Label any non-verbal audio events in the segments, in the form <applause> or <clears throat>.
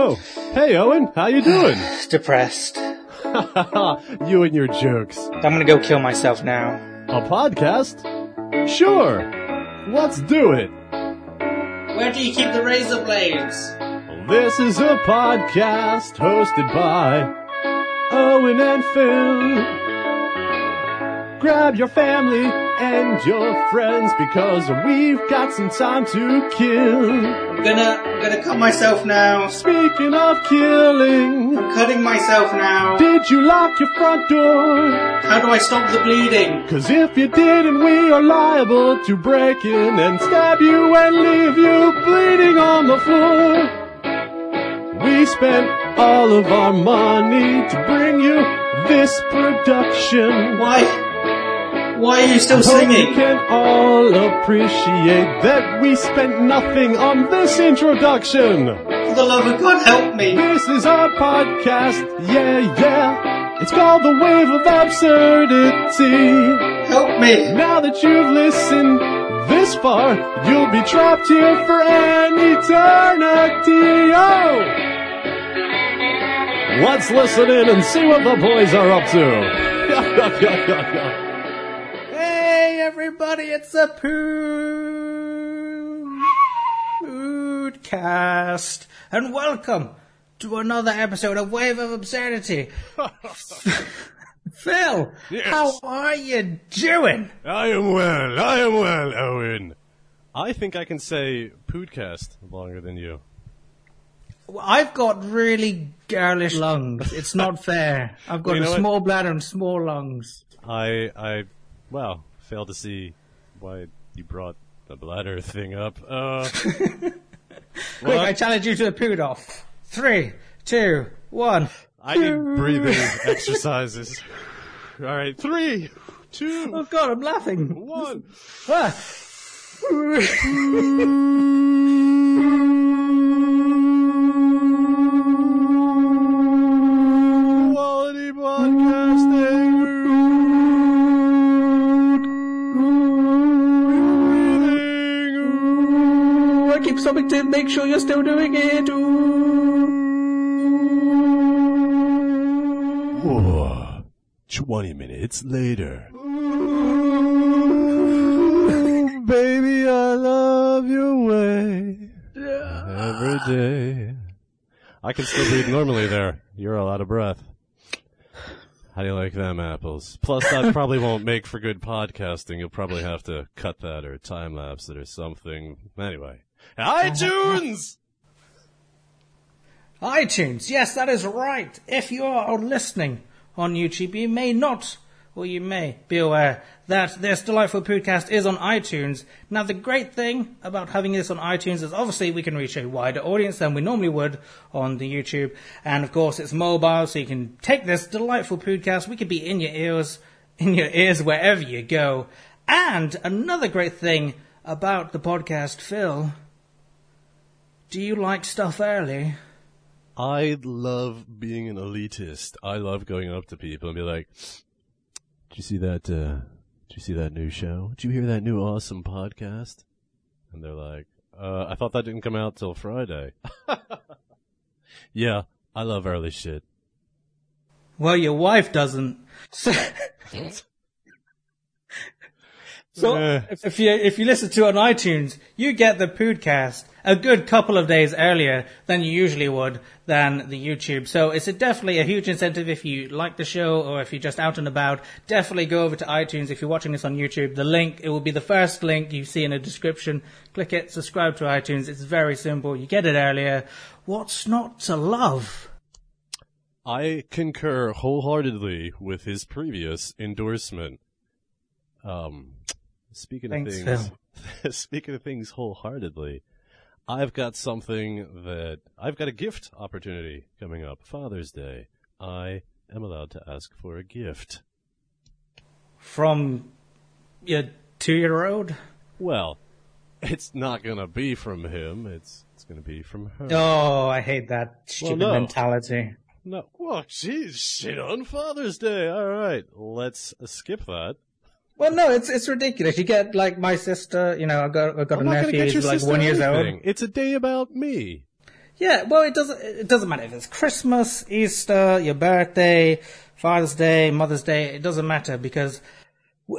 Oh, hey Owen, how you doing? <sighs> Depressed. <laughs> you and your jokes. I'm gonna go kill myself now. A podcast? Sure. Let's do it. Where do you keep the razor blades? This is a podcast hosted by Owen and Phil. Grab your family and your friends because we've got some time to kill. I'm gonna, I'm gonna cut myself now. Speaking of killing, I'm cutting myself now. did you lock your front door? How do I stop the bleeding? Cause if you didn't, we are liable to break in and stab you and leave you bleeding on the floor. We spent all of our money to bring you this production. Why? Why are you still Hope you singing? can all appreciate that we spent nothing on this introduction. For the love of God, help me. This is our podcast, yeah, yeah. It's called The Wave of Absurdity. Help me. Now that you've listened this far, you'll be trapped here for an eternity. Oh! Let's listen in and see what the boys are up to. <laughs> <laughs> Everybody, it's a poo and welcome to another episode of Wave of Absurdity. <laughs> Phil, Yes. how are you doing? I am well, I am well, Owen. I think I can say podcast longer than you. Well, I've got really girlish lungs. It's not fair. I've <laughs> got You a know what? small bladder and small lungs. I, I, well, fail to see why you brought the bladder <laughs> thing up. Uh, <laughs> Quick, I challenge you to a pood off. Three, two, one. I need breathing <laughs> exercises. All right, three, two, Oh god, I'm laughing. one. Ah. To make sure you're still doing it. Whoa. Twenty minutes later. <laughs> baby, I love your way every day. I can still breathe normally there. You're all out of breath. How do you like them apples? Plus, that <laughs> probably won't make for good podcasting. You'll probably have to cut that or time lapse it or something. Anyway, iTunes. iTunes, yes, that is right. If you are listening on YouTube, you may not, or you may be aware that this delightful podcast is on iTunes. Now, the great thing about having this on iTunes is obviously we can reach a wider audience than we normally would on the YouTube. And of course, it's mobile, so you can take this delightful podcast. We could be in your ears, in your ears wherever you go. And another great thing about the podcast, Phil, do you like stuff early? I love being an elitist. I love going up to people and be like, "Did you see that? Uh, did you see that new show? Did you hear that new awesome podcast?" And they're like, uh, "I thought that didn't come out till Friday." <laughs> yeah, I love early shit. Well, your wife doesn't. So, <laughs> <laughs> so if, if you if you listen to it on iTunes, you get the podcast a good couple of days earlier than you usually would than the YouTube. So it's a definitely a huge incentive if you like the show or if you're just out and about. Definitely go over to iTunes if you're watching this on YouTube. The link it will be the first link you see in the description. Click it, subscribe to iTunes. It's very simple. You get it earlier. What's not to love? I concur wholeheartedly with his previous endorsement. Um, speaking Thanks, of things, <laughs> speaking of things wholeheartedly, I've got something that I've got a gift opportunity coming up. Father's Day. I am allowed to ask for a gift. From your two-year-old. Well, it's not gonna be from him. It's it's gonna be from her. Oh, I hate that stupid no. mentality. No. Well, geez, shit on Father's Day. All right, let's skip that. Well, no, it's it's ridiculous. You get like my sister. You know, I got I got I'm a not nephew. get He's your like one years old. It's a day about me. Yeah, well, it doesn't. It doesn't matter if it's Christmas, Easter, your birthday, Father's Day, Mother's Day. It doesn't matter because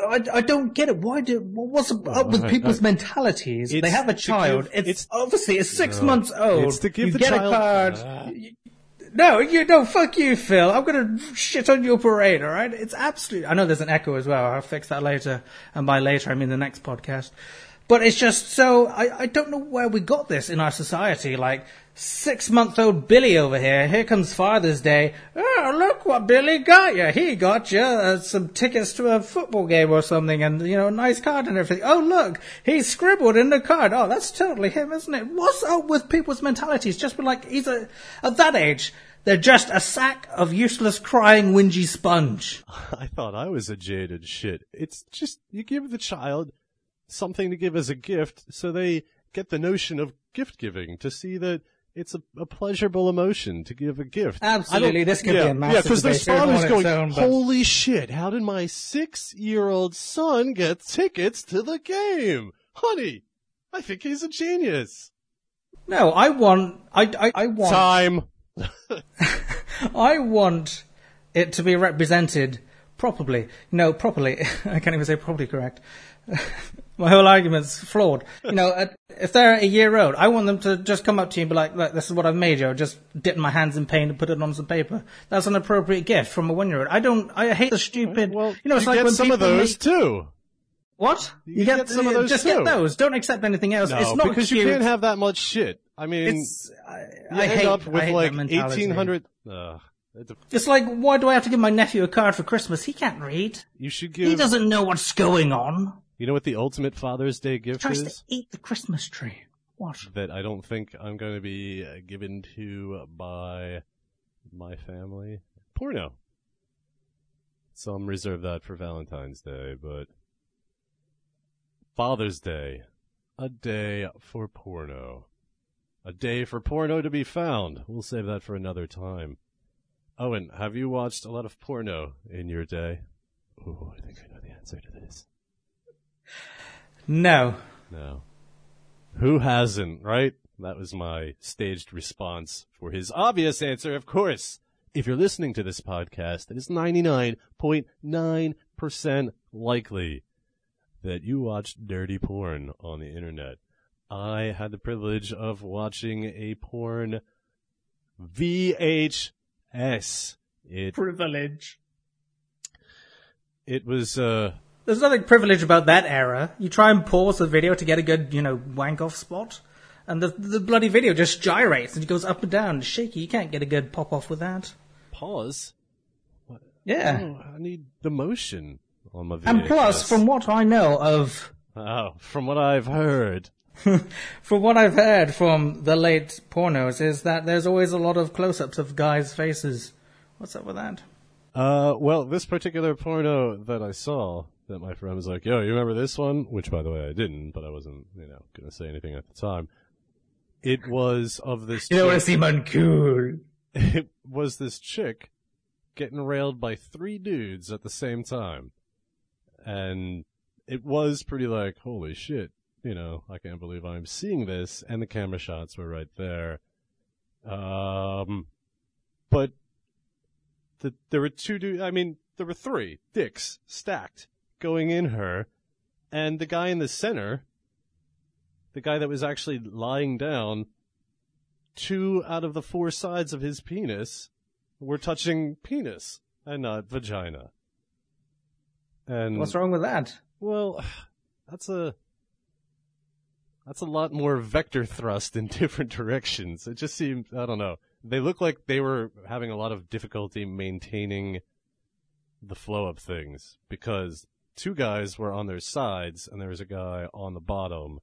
I, I don't get it. Why do what's up with right, people's right. mentalities? They have a child. give- it's, it's- obviously it's six No, months old. it's to give you the get child- a card. Ah. you- no, you no. Fuck you, Phil. I'm gonna shit on your parade. All right. It's absolute. I know there's an echo as well. I'll fix that later. And by later, I mean the next podcast. But it's just so I, I don't know where we got this in our society. Like six month old Billy over here. Here comes Father's Day. Oh, look what Billy got you. He got you uh, some tickets to a football game or something, and you know, a nice card and everything. Oh, look, he scribbled in the card. Oh, that's totally him, isn't it? What's up with people's mentalities? Just be like, he's a at that age. They're just a sack of useless crying whingy sponge. <laughs> I thought I was a jaded shit. It's just, you give the child something to give as a gift so they get the notion of gift giving to see that it's a, a pleasurable emotion to give a gift. Absolutely, this could be a massive Yeah, because their father's going, own, but- holy shit, how did my six-year-old son get tickets to the game? Honey, I think he's a genius. No, I want. I I, I want. Time. <laughs> <laughs> I want it to be represented properly. No, properly. <laughs> I can't even say properly correct. My whole argument's flawed. You know, at- if they're a year old, I want them to just come up to you and be like, look, this is what I've made you. Just dip my hands in paint and put it on some paper. That's an appropriate gift from a one-year-old. I don't, I hate the stupid, Well, you know, it's you like get when some of those make- too. what? You get some of those Just too. get those. Don't accept anything else. No, it's not because cute. you can't have that much shit. I mean, it's, I, you I end hate, up I with hate like eighteen hundred. It's like, why do I have to give my nephew a card for Christmas? He can't read. you should give. He doesn't know what's going on. You know what the ultimate Father's Day gift Tries is? to eat the Christmas tree. What? That I don't think I'm going to be uh, given to by my family. Porno. Some reserve that for Valentine's Day, but Father's Day, a day for porno. A day for porno to be found. We'll save that for another time. Owen, have you watched a lot of porno in your day? Ooh, I think I know the answer to this. No. No. Who hasn't, right? That was my staged response for his obvious answer, of course. If you're listening to this podcast, it is 99.9% likely that you watched dirty porn on the internet. I had the privilege of watching a porn VHS. It, Privilege. it was, uh, There's nothing privileged about that era. You try and pause the video to get a good, you know, wank off spot, and the the bloody video just gyrates and it goes up and down, and shaky. You can't get a good pop off with that. pause. Yeah. Oh, I need the motion on my VHS. And plus, from what I know of, Oh, from what I've heard. <laughs> from what I've heard from the late pornos, is that there's always a lot of close-ups of guys' faces. What's up with that? Uh, well, this particular porno that I saw, that my friend was like, yo, you remember this one? Which, by the way, I didn't, but I wasn't, you know, gonna say anything at the time. It was of this You know, chick, seem uncool. <laughs> it was this chick getting railed by three dudes at the same time. And it was pretty like, holy shit, you know, I can't believe I'm seeing this, and the camera shots were right there. Um, but the, there were two dudes, I mean, there were three dicks stacked going in her, and the guy in the center, the guy that was actually lying down, two out of the four sides of his penis were touching penis and not vagina. And What's wrong with that? well, that's a that's a lot more vector thrust in <laughs> different directions. It just seemed I don't know. They look like they were having a lot of difficulty maintaining the flow of things because two guys were on their sides and there was a guy on the bottom.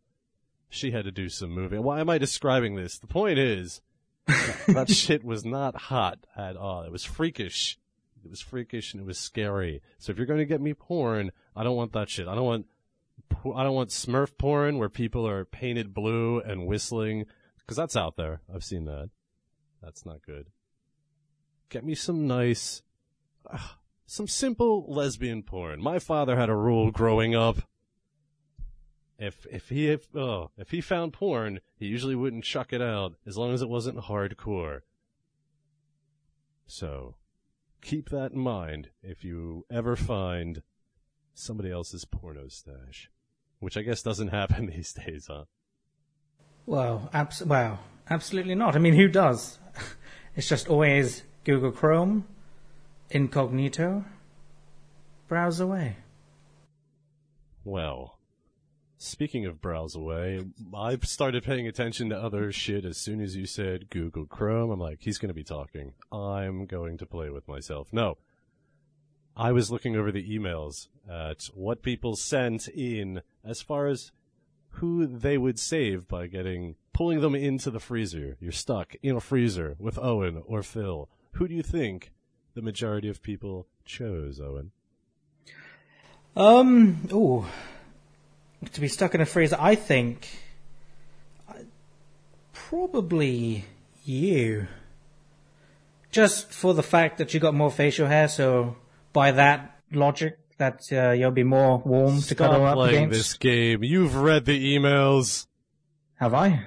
She had to do some moving. Why am I describing this? The point is <laughs> that shit was not hot at all. It was freakish. It was freakish and it was scary. So if you're going to get me porn, I don't want that shit. I don't want I don't want Smurf porn where people are painted blue and whistling because that's out there. I've seen that. That's not good. Get me some nice, some simple lesbian porn. My father had a rule growing up. if if he if, oh, if he found porn, he usually wouldn't chuck it out as long as it wasn't hardcore. So, keep that in mind if you ever find somebody else's porno stash, which I guess doesn't <laughs> happen these days, huh? Well, abs- well, absolutely not. I mean, who does? <laughs> it's just always Google Chrome, incognito, browse away. Well, speaking of browse away, I've started paying attention to other shit as soon as you said Google Chrome. I'm like, he's going to be talking. I'm going to play with myself. No. I was looking over the emails at what people sent in as far as who they would save by getting pulling them into the freezer. You're stuck in a freezer with Owen or Phil. Who do you think the majority of people chose, Owen? Um, ooh. To be stuck in a freezer, I think. Probably you. Just for the fact that you got more facial hair, so by that logic, that uh, you'll be more warm to Stop cuddle up playing against. this game. You've read the emails. Have I?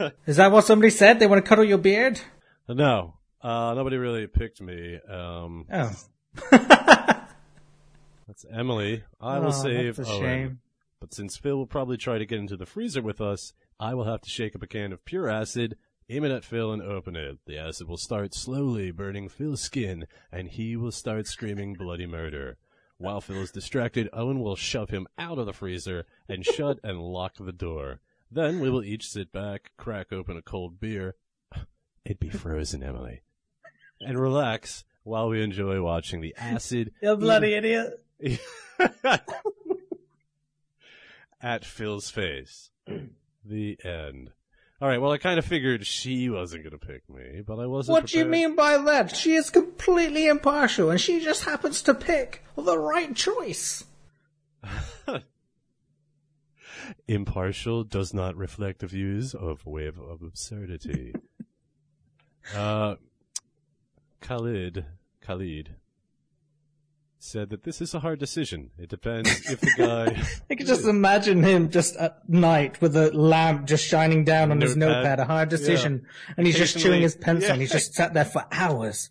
<laughs> Is that what somebody said? They want to cuddle your beard? No, uh, nobody really picked me. Um, Oh. <laughs> that's Emily. I will Oh, save that's a Owen. shame. But since Phil will probably try to get into the freezer with us, I will have to shake up a can of pure acid, aim it at Phil, and open it. The acid will start slowly burning Phil's skin, and he will start screaming bloody murder. While Phil is distracted, Owen will shove him out of the freezer and shut <laughs> and lock the door. Then we will each sit back, crack open a cold beer. <sighs> It'd be frozen, Emily. And relax while we enjoy watching the acid <laughs> You bloody idiot. <laughs> at Phil's face. <clears throat> The end. All right. Well, I kind of figured she wasn't going to pick me, but I wasn't. What do you prepared. mean by that? She is completely impartial and she just happens to pick the right choice. <laughs> Impartial does not reflect the views of Wave of Absurdity. uh, Khalid, Khalid said that this is a hard decision. It depends if the guy. <laughs> I can just imagine him just at night with a lamp just shining down on his Notepad. a hard decision, and he's just chewing his pencil and he's just sat there for hours.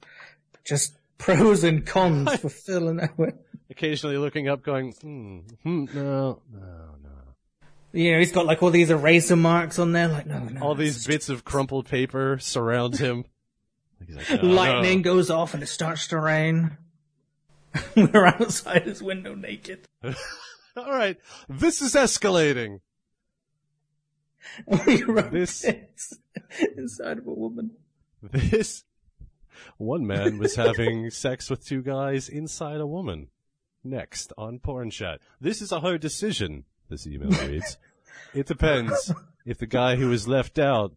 Just pros and cons <laughs> for Phil and Owen. occasionally looking up, going, hmm, hmm, no, no, no. You know, he's got like all these eraser marks on there, like, no, no. All these bits of crumpled paper surround him. Like, "No, oh, Lightning no." goes off and it starts to rain. <laughs> We're outside his window naked. <laughs> All right, this is escalating. <laughs> We wrote This- this inside of a woman. This one man was having sex with two guys inside a woman. Next on porn chat. This is a hard decision. This email reads. it depends if the guy who was left out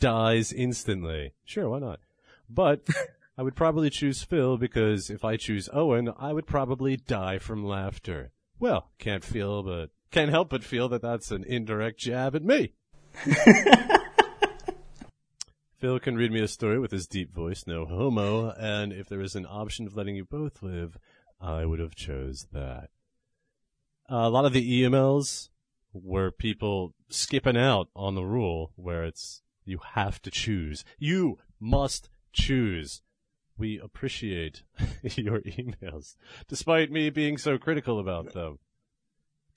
dies instantly. Sure, why not? But <laughs> I would probably choose Phil because if I choose Owen, I would probably die from laughter. Well, can't feel but can't help but feel that that's an indirect jab at me. <laughs> Phil can read me a story with his deep voice, no homo, and if there was an option of letting you both live, I would have chose that. a lot of the emails were people skipping out on the rule where it's you have to choose. You must choose. We appreciate <laughs> your emails, despite me being so critical about them.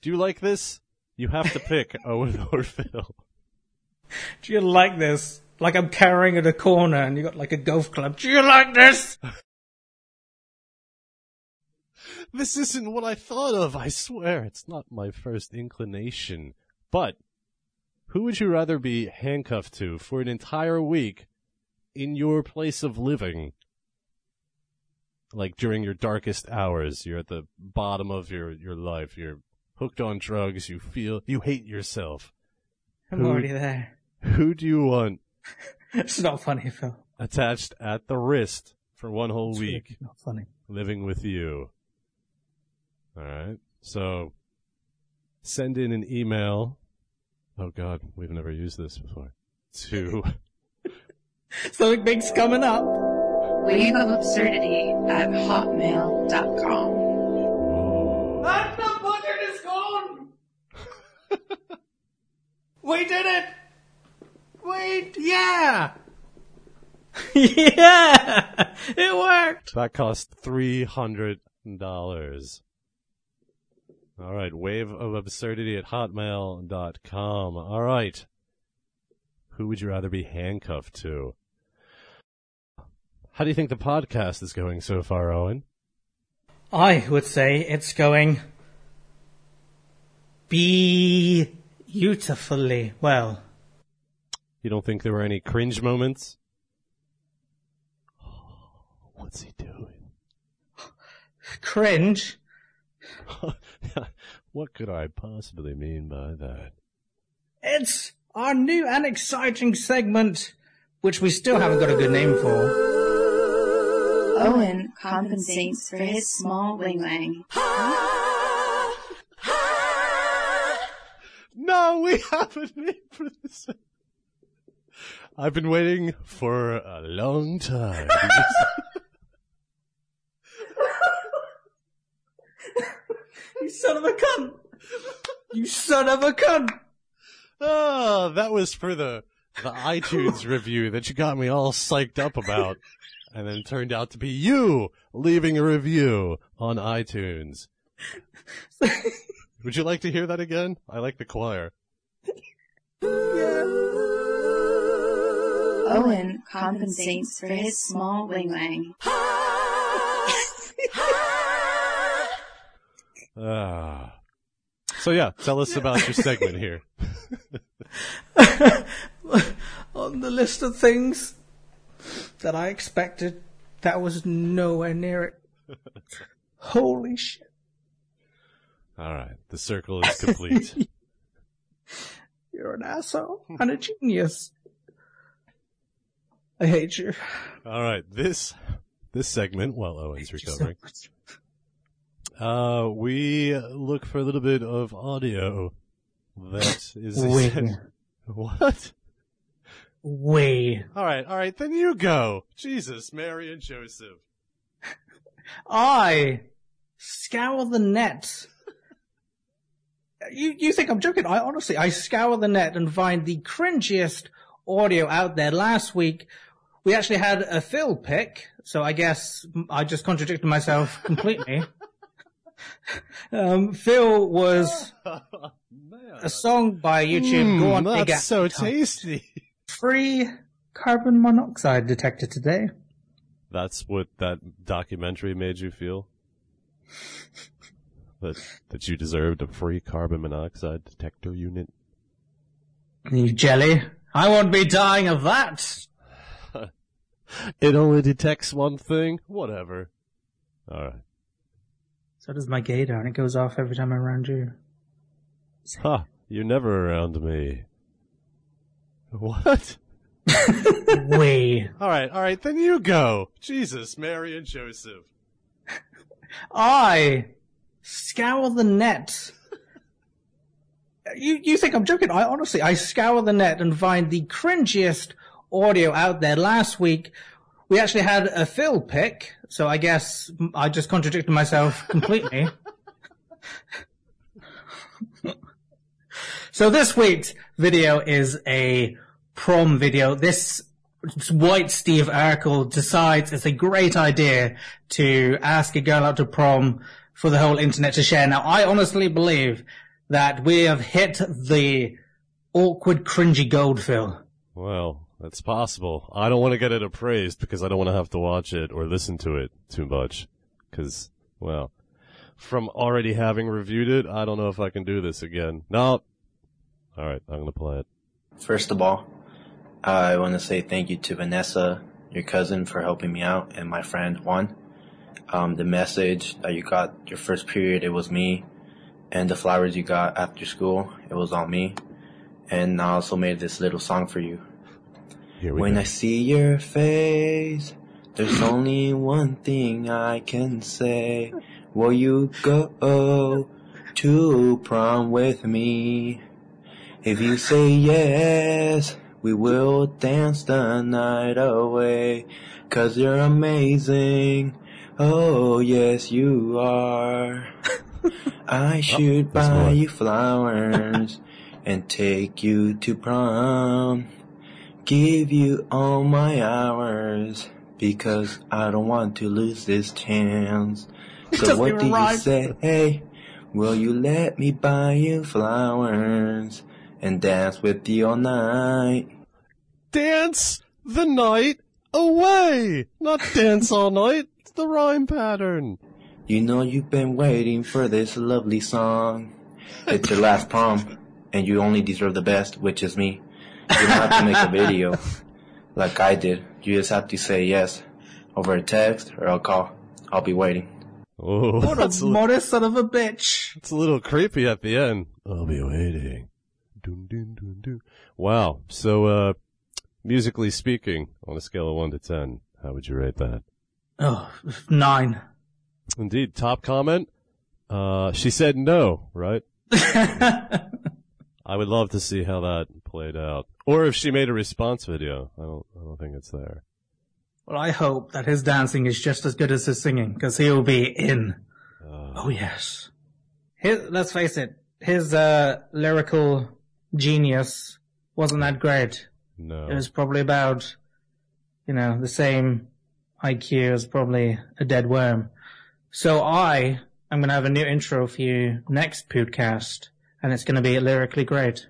Do you like this? You have to pick <laughs> Owen or Phil. Do you like this? Like I'm carrying it a corner and you got like a golf club. Do you like this? <laughs> This isn't what I thought of, I swear. It's not my first inclination. But, who would you rather be handcuffed to for an entire week in your place of living? Like during your darkest hours, you're at the bottom of your, your life, you're hooked on drugs, you feel, you hate yourself. I'm Who- already there. Who do you want <laughs> It's not funny, Phil. attached at the wrist for one whole It's week? really not funny. living with you. All right. So send in an email. Oh God, we've never used this before. <laughs> To <laughs> Something big's coming up. Wave of Absurdity at hotmail.com. That the bucket is gone! <laughs> we did it! Wait, yeah! <laughs> yeah! It worked! That cost $300. All right, wave of absurdity at hotmail.com. All right. Who would you rather be handcuffed to? How do you think the podcast is going so far, Owen? I would say it's going beautifully well. You don't think there were any cringe moments? <gasps> What's he doing? <gasps> Cringe. <laughs> what could I possibly mean by that? It's our new and exciting segment, which we still haven't got a good name for. Owen compensates for his small wing wang. No, we have a name for this. I've been waiting for a long time. <laughs> You son of a cunt! You son of a cunt! Oh, that was for the the iTunes <laughs> review that you got me all psyched up about, and then turned out to be you leaving a review on iTunes. Would you like to hear that again? I like the choir. Owen compensates for his small wing wang. Ah. So yeah, tell us about your segment here. <laughs> On the list of things that I expected, that was nowhere near it. Holy shit. All right, the circle is complete. <laughs> You're an asshole and a genius. I hate you. All right, this this segment, while Owen's Hate you so recovering, much. Uh, we look for a little bit of audio that is Wing. <laughs> what? Way. All right, all right, then you go. Jesus, Mary and Joseph. I scour the net. You you think I'm joking? I honestly I scour the net and find the cringiest audio out there. Last week we actually had a Phil pick, so I guess I just contradicted myself completely. <laughs> <laughs> um, Phil was <laughs> Man, a song by YouTube. Go on, Mm, big that's so tasty. <laughs> Free carbon monoxide detector today. That's what that documentary made you feel. That that you deserved a free carbon monoxide detector unit. You jelly. I won't be dying of that. It only detects one thing. Whatever. All right. So does my gaydar, and it goes off every time I'm around you. <laughs> Ha! You're never around me. What? <laughs> Way. All right, all right. Then you go. Jesus, Mary and Joseph. I scour the net. You you think I'm joking? I honestly I scour the net and find the cringiest audio out there. Last week we actually had a Phil pick, so I guess I just contradicted myself completely. so this week's video is a prom video. This white Steve Urkel decides it's a great idea to ask a girl out to prom for the whole internet to share. Now, I honestly believe that we have hit the awkward, cringy gold, Phil. Well, that's possible. I don't want to get it appraised because I don't want to have to watch it or listen to it too much. Cause, well, from already having reviewed it, I don't know if I can do this again. No. Alright, I'm gonna play it. First of all, I want to say thank you to Vanessa, your cousin, for helping me out, and my friend Juan. Um, the message that you got your first period, it was me, and the flowers you got after school, it was all me. And I also made this little song for you. When go. I see your face, there's <clears throat> only one thing I can say. Will you go to prom with me? If you say yes, we will dance the night away. Cause you're amazing. Oh, yes, you are. <laughs> I oh, should there's buy more. you flowers <laughs> and take you to prom. Give you all my hours because I don't want to lose this chance. So what do you say? Hey, will you let me buy you flowers and dance with you all night? Dance the night away! Not dance all night. It's the rhyme pattern. You know you've been waiting for this lovely song. It's your last prom, and you only deserve the best, which is me. You don't have to make a video like I did. You just have to say yes over a text or a call. I'll be waiting. Oh, What that's a a, modest son of a bitch. it's a little creepy at the end. I'll be waiting. Dun, dun, dun, dun. Wow. So, uh, musically speaking, on a scale of 1 to 10, how would you rate that? Oh, nine. Indeed. Top comment? Uh, she said no, right? <laughs> I would love to see how that played out. Or if she made a response video. I don't, I don't think it's there. Well, I hope that his dancing is just as good as his singing, because he'll be in. Uh, Oh yes. His, let's face it, his uh, lyrical genius wasn't that great. no. It was probably about, you know, the same IQ as probably a dead worm. So I am going to have a new intro for you next podcast, and it's going to be lyrically great.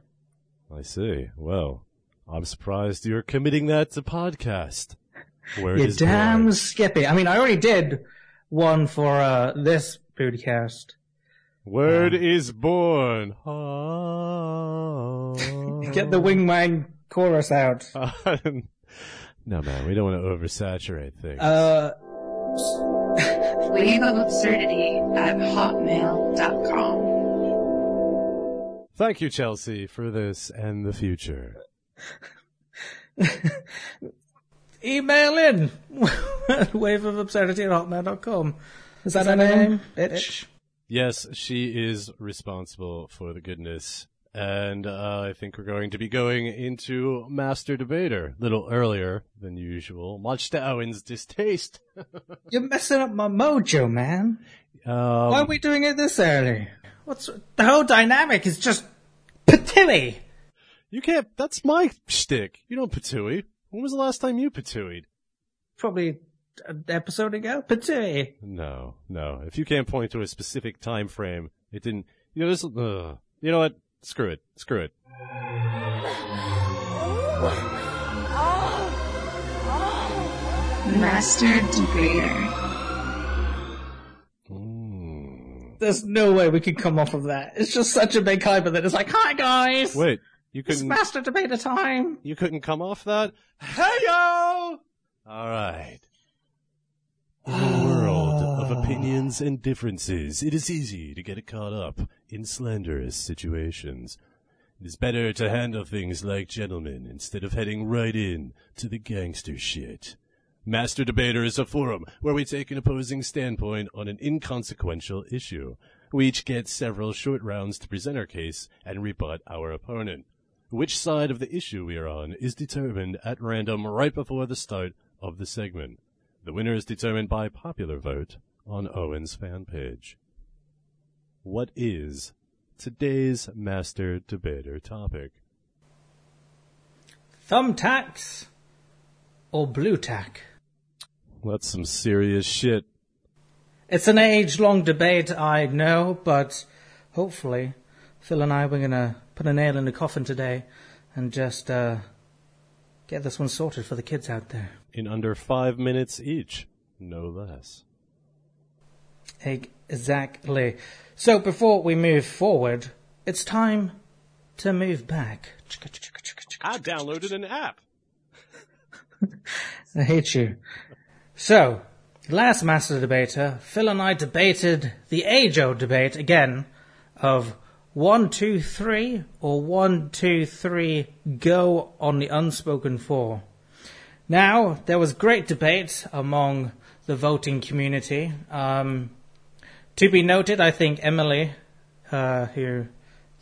I see. Well, I'm surprised you're committing that to podcast. <laughs> Where You're is damn born. skippy. I mean, I already did one for uh, this podcast. Word is born. Ah. <laughs> Get the wingman chorus out. <laughs> no, man, we don't want to oversaturate things. Uh, Wave of absurdity at hotmail.com. Thank you, Chelsea, for this and the future. <laughs> email in <laughs> wave of absurdity at hotmail.com. Is that her name? Bitch. Yes, she is responsible for the goodness. And uh, I think we're going to be going into Master Debater a little earlier than usual, much to Owen's distaste. <laughs> You're messing up my mojo, man. Um, Why are we doing it this early? What's the whole dynamic is just patilly. You can't. That's my shtick. You don't patooey. When was the last time you patooeyed? Probably an episode ago. Patilly. No, no. If you can't point to a specific time frame, it didn't. You know this. Uh, you know what? Screw it. Screw it. Master Debater. There's no way we could come off of that. It's just such a big hype that it's like, hi guys! Wait, you It's couldn't. master debater time! You couldn't come off that. Hey yo! All right. In a world of opinions and differences, it is easy to get caught up in slanderous situations. It is better to handle things like gentlemen instead of heading right in to the gangster shit. Master Debater is a forum where we take an opposing standpoint on an inconsequential issue. We each get several short rounds to present our case and rebut our opponent. Which side of the issue we are on is determined at random right before the start of the segment. The winner is determined by popular vote on Owen's fan page. What is today's Master Debater topic? Thumbtacks or blue tack? That's some serious shit. It's an age-long debate, I know, but hopefully Phil and I we're gonna put a nail in the coffin today and just uh, get this one sorted for the kids out there. In under five minutes each, no less. Exactly. So before we move forward, it's time to move back. I downloaded an app. <laughs> I hate you. So, last Master Debater, Phil and I debated the age-old debate again of one, two, three, or one, two, three, go on the unspoken four. Now, there was great debate among the voting community. Um, to be noted, I think Emily, uh, who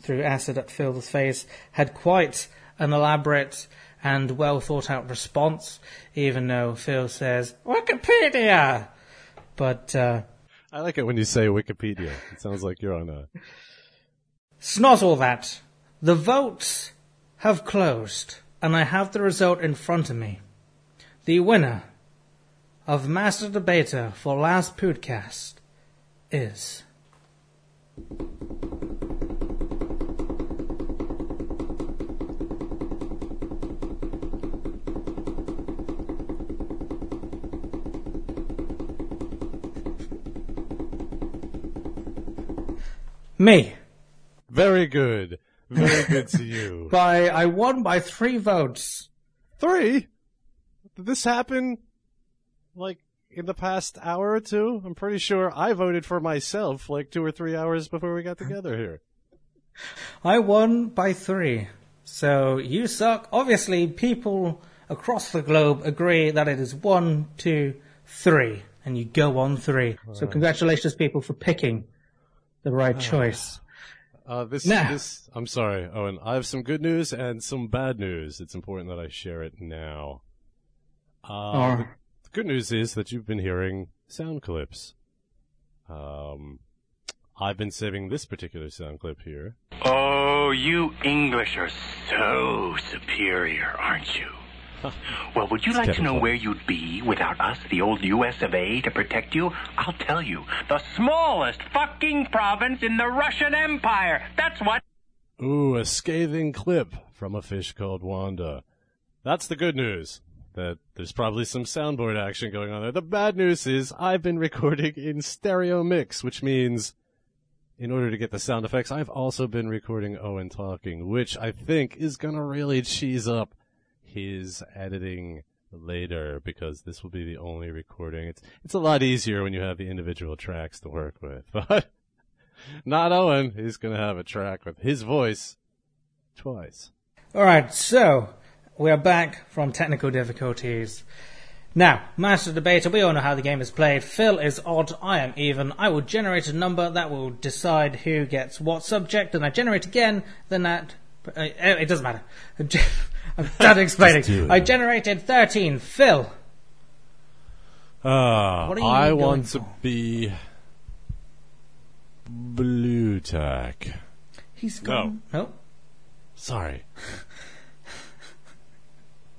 threw acid at Phil's face, had quite an elaborate and well thought out response, even though Phil says, Wikipedia! But, uh, I like it when you say Wikipedia. It sounds like you're on a. it's not all that. The votes have closed. and I have the result in front of me. The winner of Master Debater for last podcast is. Me. Very good. Very good to you. <laughs> By I won by three votes. Three? Did this happen like in the past hour or two? I'm pretty sure I voted for myself like two or three hours before we got together here. <laughs> I won by three. So you suck. Obviously, people across the globe agree that it is one, two, three, and you go on three. So congratulations, people, for picking the right choice. Uh, this, Now. this, I'm sorry, Owen. I have some good news and some bad news. It's important that I share it now. Uh, Or- the good news is that you've been hearing sound clips. Um, I've been saving this particular sound clip here. Oh, you English are so superior, aren't you? <laughs> Well, would you like to know where you'd be without us, the old US of A, to protect you? I'll tell you. The smallest fucking province in the Russian Empire. That's what. Ooh, a scathing clip from a fish called Wanda. That's the good news. That there's probably some soundboard action going on there. The bad news is I've been recording in stereo mix, which means in order to get the sound effects, I've also been recording Owen talking, which I think is gonna really cheese up his editing later because this will be the only recording. It's it's a lot easier when you have the individual tracks to work with, <laughs> but not Owen. He's gonna have a track with his voice twice. Alright, so we are back from technical difficulties. Now, Master Debater, we all know how the game is played. Phil is odd, I am even. I will generate a number that will decide who gets what subject, and I generate again, then that. Uh, it doesn't matter. <laughs> I'm done explaining. Just do it. I generated 13. Phil, Uh, What are you I going want to be blue tack. he's gone. No. Sorry.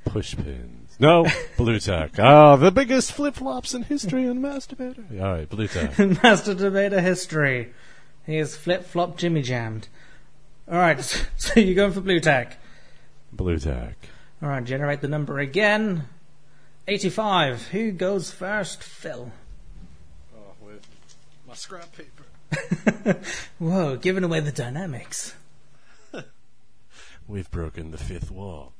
Pushpins. No, blue tack. Ah, the biggest flip flops in history on masturbator. All right, blue tack. <laughs> Master Debater history. He is flip flop jimmy jammed. Alright, <laughs> so you're going for blue tack. Blue tack. Alright, generate the number again. 85. Who goes first? Phil. Oh, with my scrap paper. <laughs> Whoa, giving away the dynamics. <laughs> We've broken the fifth wall.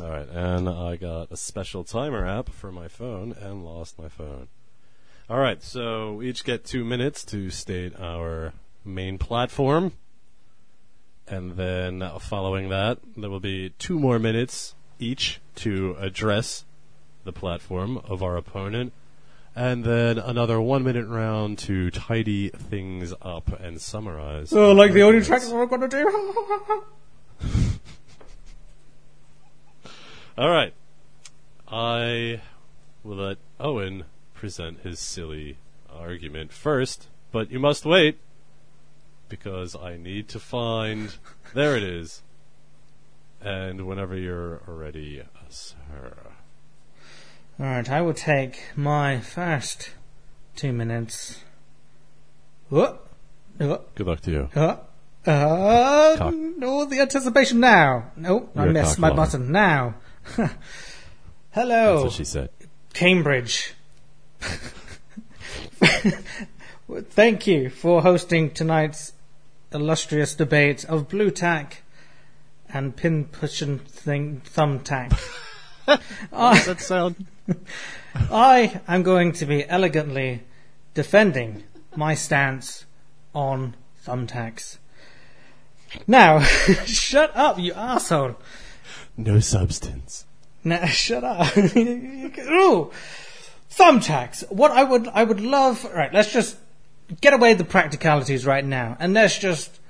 All right, and I got a special timer app for my phone and lost my phone. All right, so we each get two minutes to state our main platform. And then following that, there will be two more minutes each to address the platform of our opponent. And then another one minute round to tidy things up and summarize. Oh, like the audio track we're gonna do. <laughs> All right. I will let Owen present his silly argument first, but you must wait because I need to find. there it is. And whenever you're ready, uh, sir. Alright, I will take my first two minutes. What? What? Good luck to you. Uh, uh, Cock. the anticipation now. Nope, I missed my button now. <laughs> Hello. That's what she said. Cambridge. <laughs> Thank you for hosting tonight's illustrious debate of blue tack and pin pushing thing thumbtack. <laughs> Does that sound? <laughs> I am going to be elegantly defending my stance on thumbtacks. Now, <laughs> shut up, you asshole. No substance. Now, shut up. Ooh, thumbtacks. What I would, I would love. Right, let's just get away the practicalities right now, and let's just,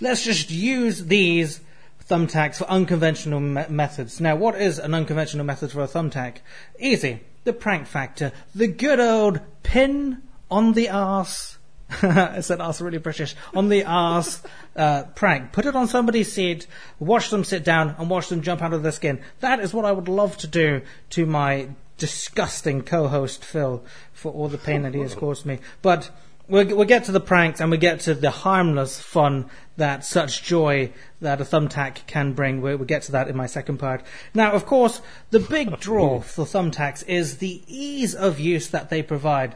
let's just use these thumbtacks for unconventional me- methods. Now, what is an unconventional method for a thumbtack? Easy. The prank factor. The good old pin on the arse <laughs> I said arse really British. On the arse uh, prank. Put it on somebody's seat, watch them sit down, and watch them jump out of their skin. That is what I would love to do to my disgusting co-host Phil for all the pain that he has <laughs> caused me. But we'll, we'll get to the pranks and we get to the harmless fun that such joy that a thumbtack can bring. We'll, we'll get to that in my second part. Now, of course, the big <laughs> draw for thumbtacks is the ease of use that they provide.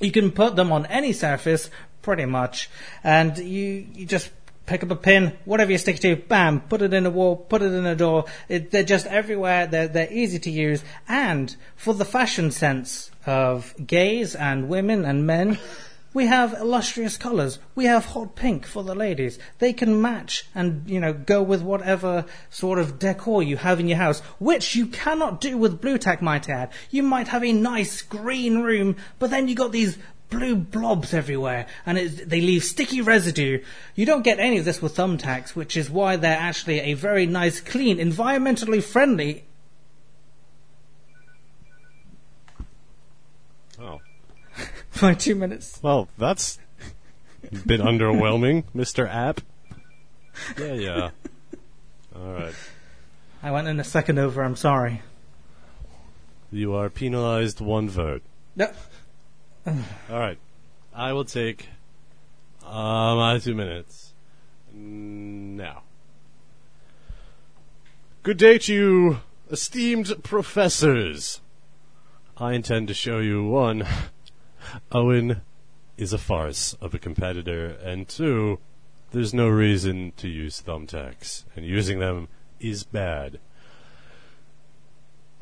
You can put them on any surface, pretty much, and you, you just pick up a pin, whatever you stick to, bam, put it in a wall, put it in a door. It, they're just everywhere. They're, they're easy to use. And for the fashion sense of gays and women and men, we have illustrious colours. We have hot pink for the ladies. They can match and, you know, go with whatever sort of decor you have in your house, which you cannot do with blue tack, might I add. You might have a nice green room, but then you got these blue blobs everywhere, and it, they leave sticky residue. You don't get any of this with thumbtacks, which is why they're actually a very nice, clean, environmentally friendly. Oh. My two minutes. Well, that's a bit underwhelming, <laughs> Mr. App. Yeah, yeah. All right. I went in a second over. I'm sorry. You are penalized one vote. No. All right. I will take uh, my two minutes now. Good day to you, esteemed professors. I intend to show you one, Owen is a farce of a competitor, and two, there's no reason to use thumbtacks, and using them is bad.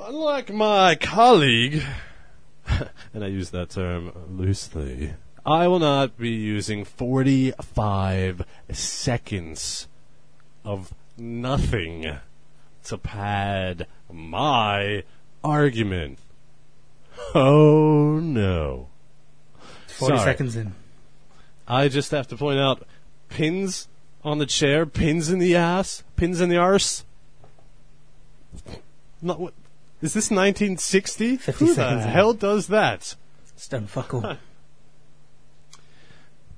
Unlike my colleague, <laughs> and I use that term loosely, I will not be using 45 seconds of nothing to pad my argument. Oh no. 40 Sorry. seconds in. I just have to point out pins on the chair, pins in the ass, pins in the arse. Not what. Is this 1960? 50 Who the seconds in. hell does that? Stone fuckle. <laughs>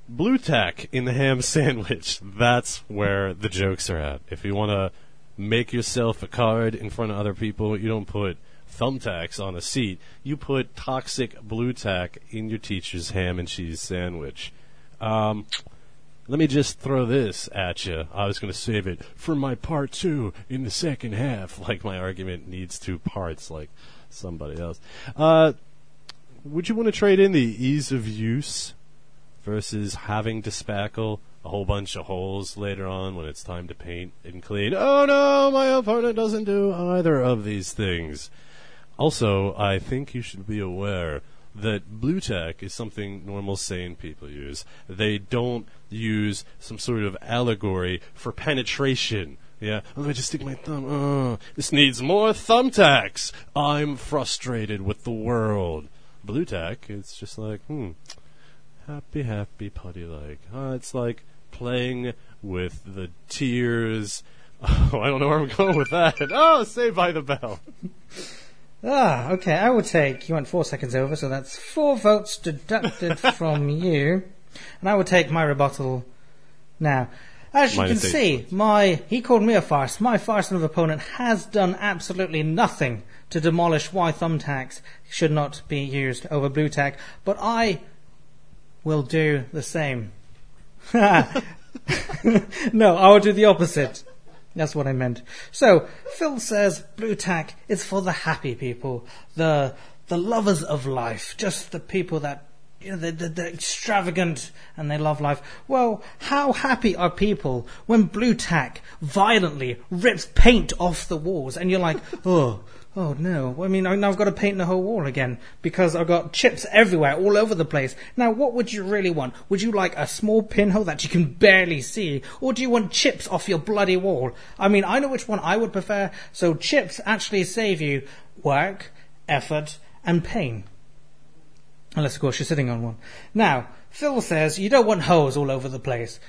Blue tack in the ham sandwich. That's where the jokes are at. If you want to make yourself a card in front of other people, you don't put thumbtacks on a seat. You put toxic blue tack in your teacher's ham and cheese sandwich. Um, let me just throw this at you. I was going to save it for my part two in the second half, <laughs> like my argument needs two parts, like somebody else. Uh, would you want to trade in the ease of use versus having to spackle a whole bunch of holes later on when it's time to paint and clean? Oh no, my opponent doesn't do either of these things. Also, I think you should be aware that blue tack is something normal sane people use. They don't use some sort of allegory for penetration. Yeah, oh, let me just stick my thumb. Oh, this needs more thumbtacks. I'm frustrated with the world. Blue tack, it's just like, hmm, happy, happy, putty like. Uh, it's like playing with the tears. <laughs> Oh, I don't know where I'm going with that. <laughs> Oh, Saved by the Bell. <laughs> Ah, okay. I will take. You went four seconds over, so that's four votes deducted <laughs> from you. And I will take my rebuttal now. As you can eight see, my he called me a farce. My farce of opponent has done absolutely nothing to demolish why thumbtacks should not be used over blue tack, but I will do the same. <laughs> no, I will do the opposite. That's what I meant. So, Phil says blue tack is for the happy people, the the lovers of life, just the people that you know, they're, they're, extravagant and they love life. Well, how happy are people when blue tack violently rips paint off the walls and you're like, <laughs> oh, oh no. I mean, now I've got to paint the whole wall again because I've got chips everywhere, all over the place. Now, what would you really want? Would you like a small pinhole that you can barely see? Or do you want chips off your bloody wall? I mean, I know which one I would prefer. So chips actually save you work, effort, and pain. Unless, of course, you're sitting on one. Now, Phil says you don't want holes all over the place.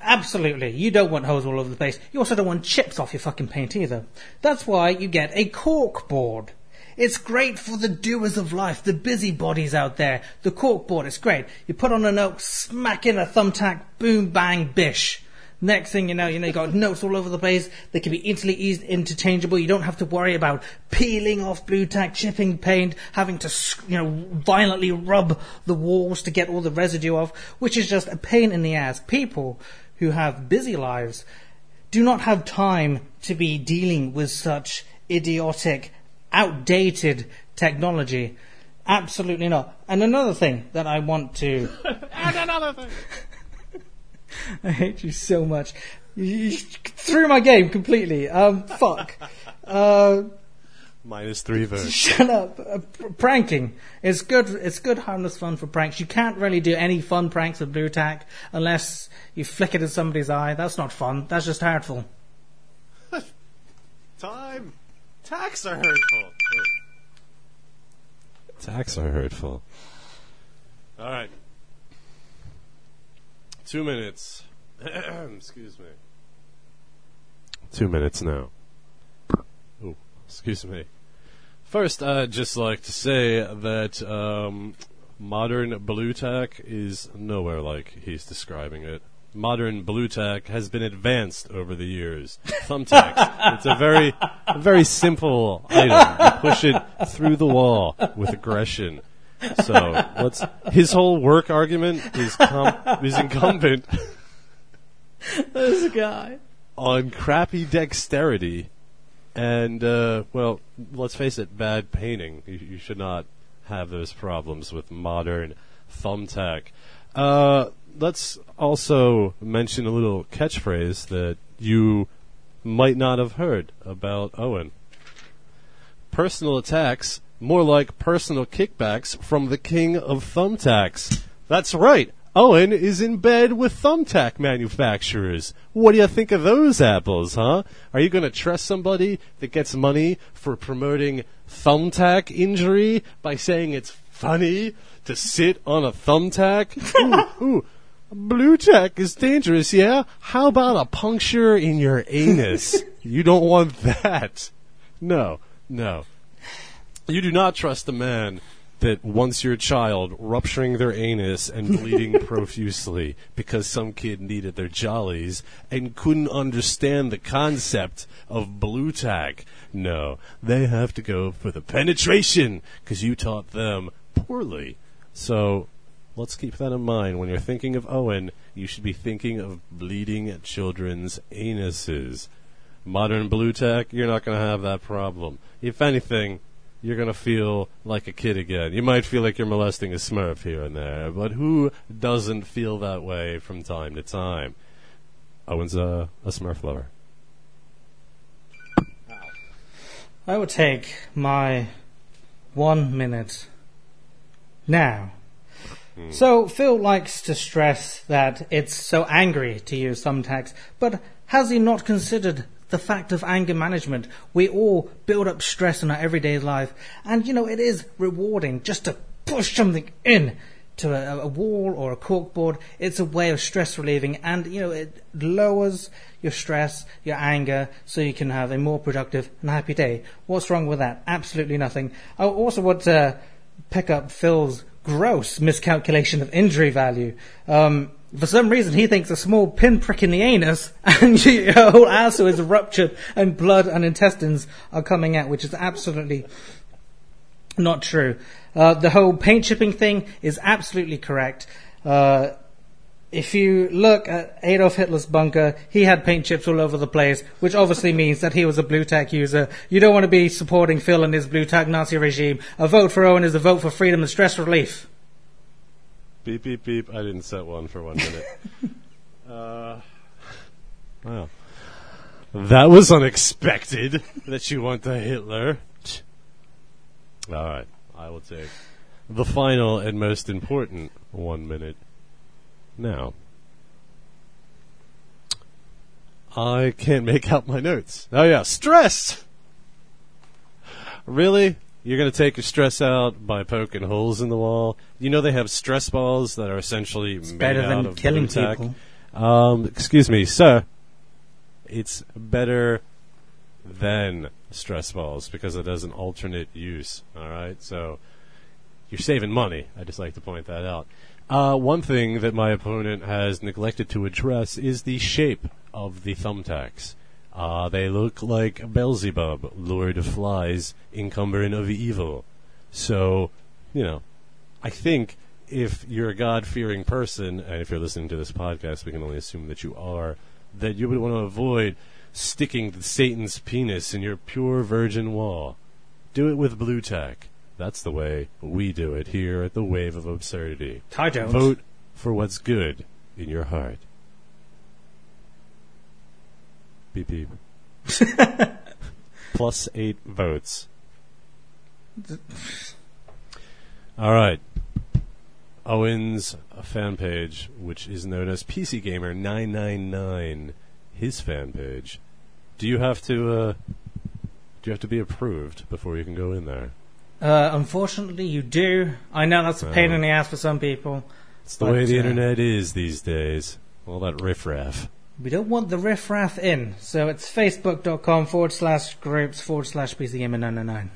Absolutely, you don't want holes all over the place. You also don't want chips off your fucking paint either. That's why you get a cork board. It's great for the doers of life, the busybodies out there. The cork board it's great. You put on a note, smack in a thumbtack, boom, bang, bish. Next thing you know, you know, you got notes all over the place. They can be easily interchangeable. You don't have to worry about peeling off blue tack, chipping paint, having to, you know, violently rub the walls to get all the residue off, which is just a pain in the ass. People who have busy lives do not have time to be dealing with such idiotic, outdated technology. Absolutely not. And another thing that I want to <laughs> And another thing. <laughs> I hate you so much. You, you threw my game completely. Um, fuck. Uh, Minus three votes. <laughs> shut up. Uh, pr- pranking. It's good. It's good, harmless fun for pranks. You can't really do any fun pranks with blue tack unless you flick it in somebody's eye. That's not fun. That's just hurtful. <laughs> Time. Tax are hurtful. Tax are hurtful. All right. Two minutes. <clears throat> excuse me. Two minutes now. Oh, excuse me. First, I'd just like to say that um, modern blue tack is nowhere like he's describing it. Modern blue tack has been advanced over the years. Thumbtacks. it's a very, very simple item. You push it through the wall with aggression. So let's. His whole work argument is com- is incumbent <laughs> This guy. on crappy dexterity and uh, well, let's face it, bad painting. You, you should not have those problems with modern thumbtack. Uh, let's also mention a little catchphrase that you might not have heard about Owen. Personal attacks, more like personal kickbacks from the king of thumbtacks. That's right. Owen is in bed with thumbtack manufacturers. What do you think of those apples, huh? Are you going to trust somebody that gets money for promoting thumbtack injury by saying it's funny to sit on a thumbtack? <laughs> ooh, ooh, blue tack is dangerous, yeah? How about a puncture in your anus? <laughs> you don't want that. No, no. You do not trust a man that wants your child rupturing their anus and <laughs> bleeding profusely because some kid needed their jollies and couldn't understand the concept of blue tack. No, they have to go for the penetration because you taught them poorly. So let's keep that in mind. When you're thinking of Owen, you should be thinking of bleeding children's anuses. Modern blue tack, you're not going to have that problem. If anything, you're going to feel like a kid again. You might feel like you're molesting a smurf here and there, but who doesn't feel that way from time to time? Owen's a, a smurf lover. I will take my one minute now. Hmm. So Phil likes to stress that it's so angry to use thumbtacks, but has he not considered the fact of anger management? We all build up stress in our everyday life, and you know it is rewarding just to push something in to a, a wall or a corkboard. It's a way of stress relieving, and you know it lowers your stress, your anger, so you can have a more productive and happy day. What's wrong with that? Absolutely nothing. I also want to pick up Phil's gross miscalculation of injury value. Um, for some reason, he thinks a small pinprick in the anus and <laughs> your whole asshole is ruptured and blood and intestines are coming out, which is absolutely not true. Uh, the whole paint chipping thing is absolutely correct. Uh, if you look at Adolf Hitler's bunker, he had paint chips all over the place, which obviously means that he was a blue tack user. You don't want to be supporting Phil and his blue tack Nazi regime. A vote for Owen is a vote for freedom and stress relief. Beep, beep, beep. I didn't set one for one minute. <laughs> uh, wow. That was unexpected that you went to Hitler. All right. I will take the final and most important one minute now. I can't make out my notes. Oh, yeah. Stress! Really? You're going to take your stress out by poking holes in the wall? You know they have stress balls that are essentially made better out than of killing tack? people. Um, excuse me, sir. It's better than stress balls because it has an alternate use. All right, so you're saving money. I just like to point that out. Uh, one thing that my opponent has neglected to address is the shape of the thumbtacks. Uh, they look like Beelzebub, Lord of Flies, incumbent of evil. So, you know, I think if you're a God fearing person, and if you're listening to this podcast, we can only assume that you are, that you would want to avoid sticking Satan's penis in your pure virgin wall. Do it with blue tack. That's the way we do it here at the Wave of Absurdity. Ty Jones. Vote for what's good in your heart. Beep beep. <laughs> Plus eight votes. All right. Owen's fan page, which is known as PC Gamer 999, his fan page. Do you have to uh, do you have to be approved before you can go in there? Uh, unfortunately, you do. I know that's a pain Oh. in the ass for some people. It's the But, way the uh, internet is these days. All that riffraff. We don't want the riffraff in, so it's facebook.com forward slash groups forward slash PCGamer999.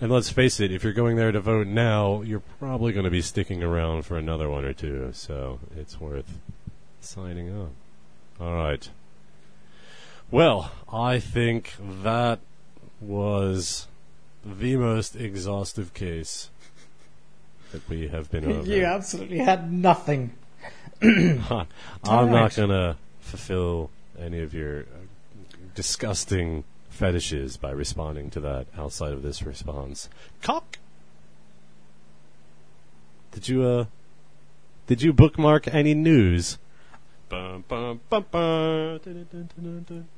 And let's face it, if you're going there to vote now, you're probably going to be sticking around for another one or two, so it's worth signing up. All right. Well, I think that was the most exhaustive case that we have been <laughs> over. You absolutely had nothing. <laughs> I'm not going to fulfill any of your uh, disgusting fetishes by responding to that outside of this response. Cock. Did you uh did you bookmark any news? Bum, bum, bum, bum. Dun, dun, dun, dun, dun.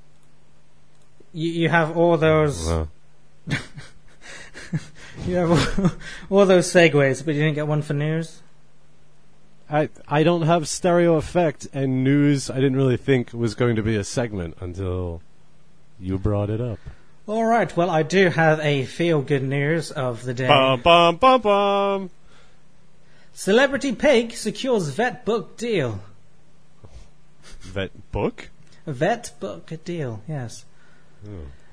You, you have all those. Well, <laughs> You have all those segues, but you didn't get one for news. I I don't have stereo effect and news I didn't really think was going to be a segment until you brought it up. All right. Well, I do have a feel good news of the day. Bum bum bum bum. Celebrity pig secures vet book deal. Vet book? Vet book deal. Yes.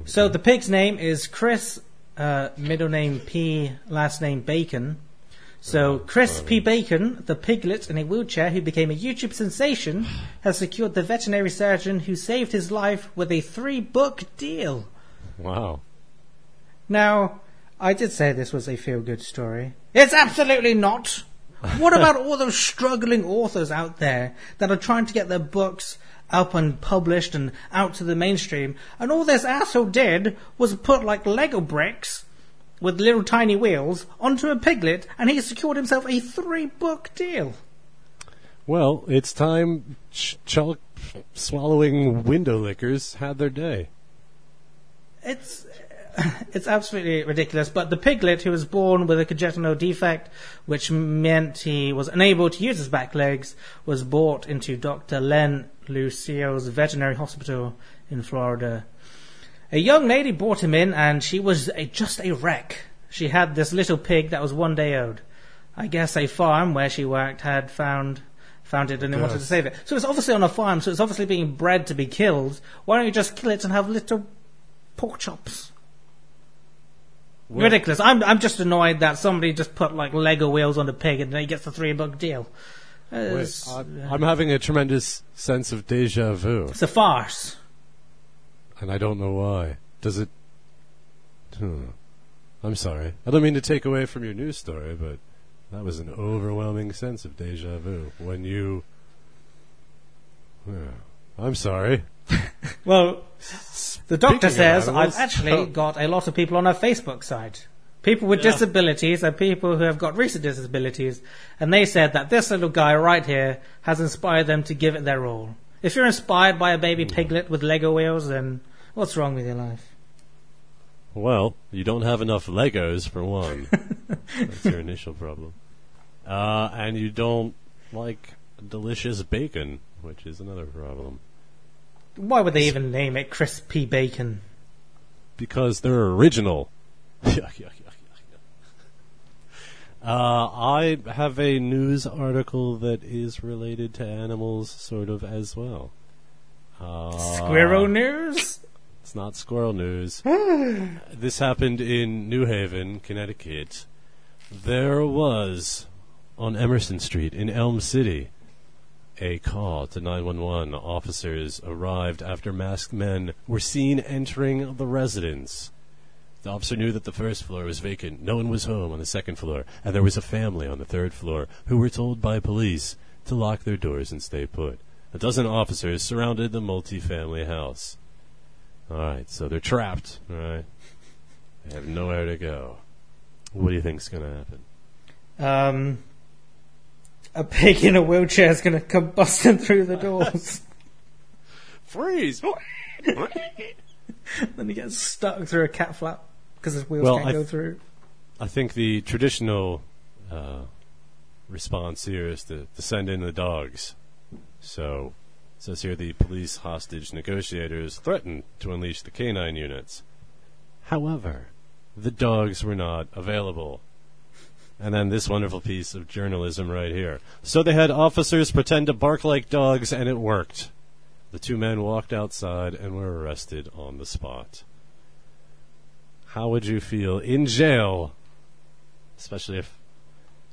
So the pig's name is Chris, uh, middle name P, last name Bacon. So Chris P. Bacon, the piglet in a wheelchair who became a YouTube sensation, has secured the veterinary surgeon who saved his life with a three-book deal. Wow. Now, I did say this was a feel-good story. It's absolutely not. What about all those struggling authors out there that are trying to get their books up and published and out to the mainstream? And all this asshole did was put like Lego bricks with little tiny wheels onto a piglet, and he secured himself a three-book deal. Well, it's time ch- chalk swallowing window lickers had their day. It's <sighs> it's absolutely ridiculous. But the piglet, who was born with a congenital defect, which meant he was unable to use his back legs, was brought into Dr. Len Lucio's veterinary hospital in Florida. A young lady brought him in, and she was a, just a wreck. She had this little pig that was one day old. I guess a farm where she worked had found found it and they wanted to save it. So it's obviously on a farm, so it's obviously being bred to be killed. Why don't you just kill it and have little pork chops? Well- Ridiculous. I'm I'm just annoyed that somebody just put like Lego wheels on the pig and then he gets the three buck deal. Wait, I'm, uh, I'm having a tremendous sense of deja vu, it's a farce. And I don't know why. Does it? Hmm. I'm sorry. I don't mean to take away from your news story, but that was an overwhelming sense of deja vu when you. Yeah. I'm sorry. <laughs> Well, the doctor Speaking says animals- I've actually Oh. got a lot of people on our Facebook site. People with Yeah. disabilities and people who have got recent disabilities, and they said that this little guy right here has inspired them to give it their all. If you're inspired by a baby piglet with Lego wheels, then what's wrong with your life? Well, you don't have enough Legos for one. <laughs> That's your initial problem. Uh, and you don't like delicious bacon, which is another problem. Why would they even name it Crispy Bacon? Because they're original. <laughs> Yuck, yuck, yuck. Uh, I have a news article that is related to animals, sort of as well. Uh, Squirrel news? It's not squirrel news. <sighs> this happened in New Haven, Connecticut. There was, on Emerson Street in Elm City, a call to 911. Officers arrived after masked men were seen entering the residence. The officer knew that the first floor was vacant. No one was home on the second floor, and there was a family on the third floor who were told by police to lock their doors and stay put. A dozen officers surrounded the multi-family house. All right, so they're trapped. All right, they have nowhere to go. What do you think's going to happen? Um, a pig in a wheelchair is going to come busting through the doors. <laughs> Freeze! then he gets stuck through a cat flap because his wheels Well, can't I go th- through. I think the traditional uh, response here is to, to send in the dogs. So, says here the police hostage negotiators threatened to unleash the canine units. However, the dogs were not available. And then this wonderful piece of journalism right here. So they had officers pretend to bark like dogs, and it worked. The two men walked outside and were arrested on the spot. How would you feel in jail especially if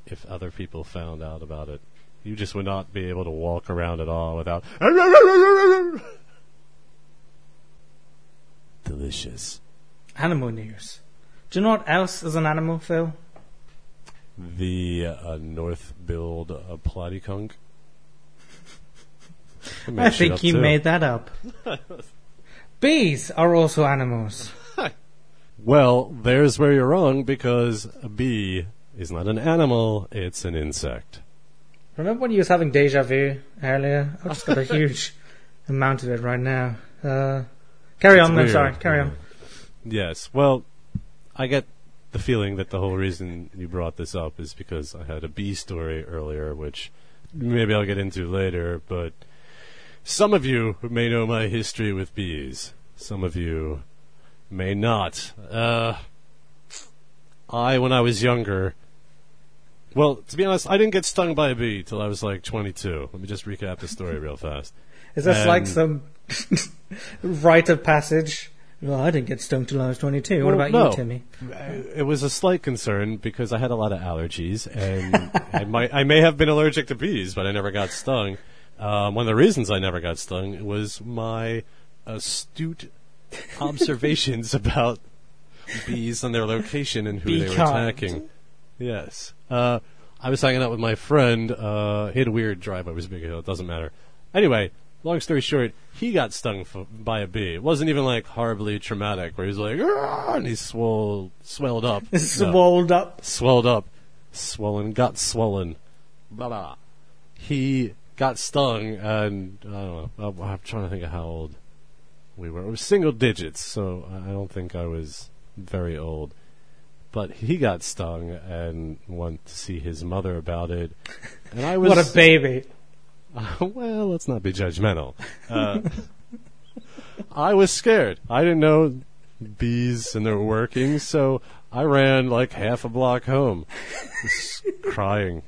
if other people found out about it. You just would not be able to walk around at all without <laughs> delicious. Animal news. Do you know what else is an animal, Phil? The uh, North Build uh, Platypunk. <laughs> I think you made that up. <laughs> Bees are also animals. Well, there's where you're wrong because a bee is not an animal; it's an insect. Remember when you was having deja vu earlier? I've just got a <laughs> huge amount of it right now. Uh, carry It's on, then. weird, Sorry, carry yeah. on. Yes. Well, I get the feeling that the whole reason you brought this up is because I had a bee story earlier, which maybe I'll get into later, but some of you may know my history with bees. Some of you may not. Uh, I, when I was younger, well, to be honest, I didn't get stung by a bee till I was like 22. Let me just recap the story real fast. <laughs> Is this like Um, some <laughs> rite of passage? Well, I didn't get stung till I was 22. what about no. you, Timmy? It was a slight concern because I had a lot of allergies, and I might I may have been allergic to bees, but I never got stung. Um, one of the reasons I never got stung was my astute <laughs> observations about bees and their location and who they were attacking. Yes, uh, I was hanging out with my friend. Uh, he had a weird drive over Big Hill. It doesn't matter. Anyway, long story short, he got stung f- by a bee. It wasn't even like horribly traumatic, where he was like, "Argh," and he swole, swelled up. <laughs> Swelled up. swelled up, swollen, got swollen. Blah blah. He got stung, and I don't know. I'm, I'm trying to think of how old we were. It was single digits, so I don't think I was very old. But he got stung and went to see his mother about it. And I was <laughs> What a baby. <laughs> well, let's not be judgmental. Uh, <laughs> I was scared. I didn't know bees and their workings, so I ran like half a block home, just crying.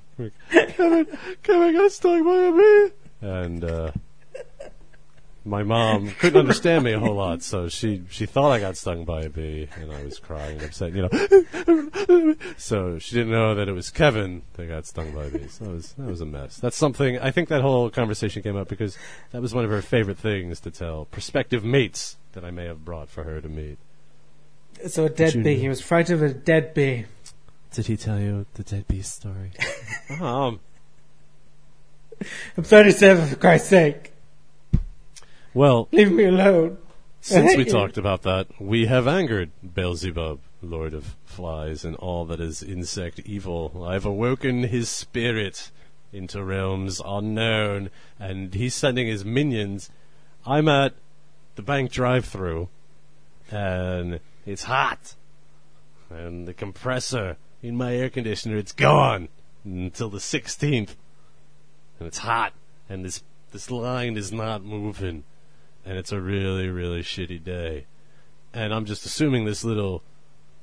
Kevin, Kevin got stung by a bee, and uh, my mom couldn't understand me a whole lot, so she she thought I got stung by a bee, and I was crying and upset, you know. <laughs> so she didn't know that it was Kevin that got stung by bees. That was that was a mess. That's something. I think that whole conversation came up because that was one of her favorite things to tell prospective mates that I may have brought for her to meet. So a dead bee. do? He was frightened of a dead bee. Did he tell you the dead bee story? <laughs> um, I'm 37, for Christ's sake. Well, Leave me alone. Since we talked about that, we have angered Beelzebub, Lord of Flies, and all that is insect evil. I've awoken his spirit into realms unknown, and he's sending his minions. I'm at the bank drive-through, and it's hot, and the compressor in my air conditioner it's gone until the 16th, and it's hot, and this this line is not moving and it's a really, really shitty day. And I'm just assuming this little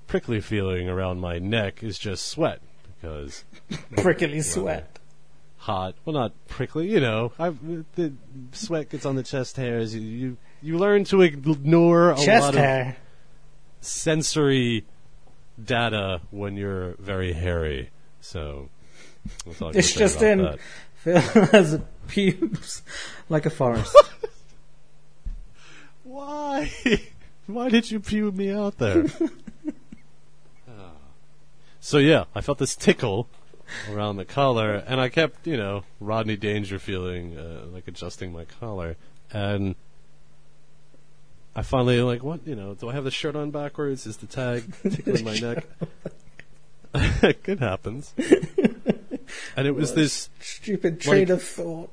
prickly feeling around my neck is just sweat because <laughs> Prickly sweat. hot. Well, not prickly, you know. I, the sweat gets on the chest hairs. You, you you learn to ignore a Chest lot of sensory data when you're very hairy. So I It's just in. that. Phil has <laughs> pubes like a forest. <laughs> Why? <laughs> Why did you pew me out there? Ah. <laughs> so yeah, I felt this tickle around the collar, and I kept, you know, Rodney Dangerfield, uh, like adjusting my collar, and I finally like, what, you know, do I have the shirt on backwards? Is the tag tickling my neck? <laughs> it happens. and it was this Stupid train Like- of thought.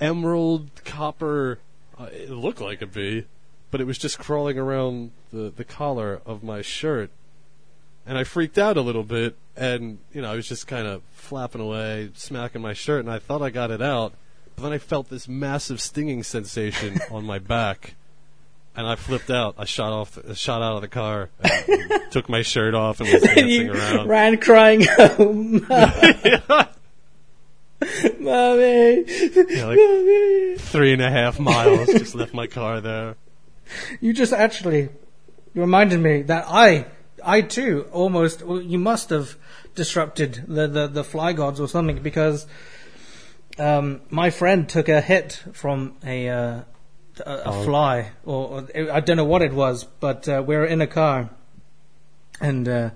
emerald copper. Uh, it looked like a bee, but it was just crawling around the the collar of my shirt, and I freaked out a little bit. And you know, I was just kind of flapping away, smacking my shirt, and I thought I got it out, but then I felt this massive stinging sensation <laughs> on my back. And I flipped out. I shot off, shot out of the car, <laughs> took my shirt off, and was dancing you around. ran crying home. <laughs> Mommy. Yeah, like Mommy. three and a half miles. Just left my car there. You just actually reminded me that I, I too, almost, well, you must have disrupted the, the, the fly gods or something because um, my friend took a hit from a, uh, a, a Oh. fly, or, or I don't know what it was, but uh, we were in a car and, uh,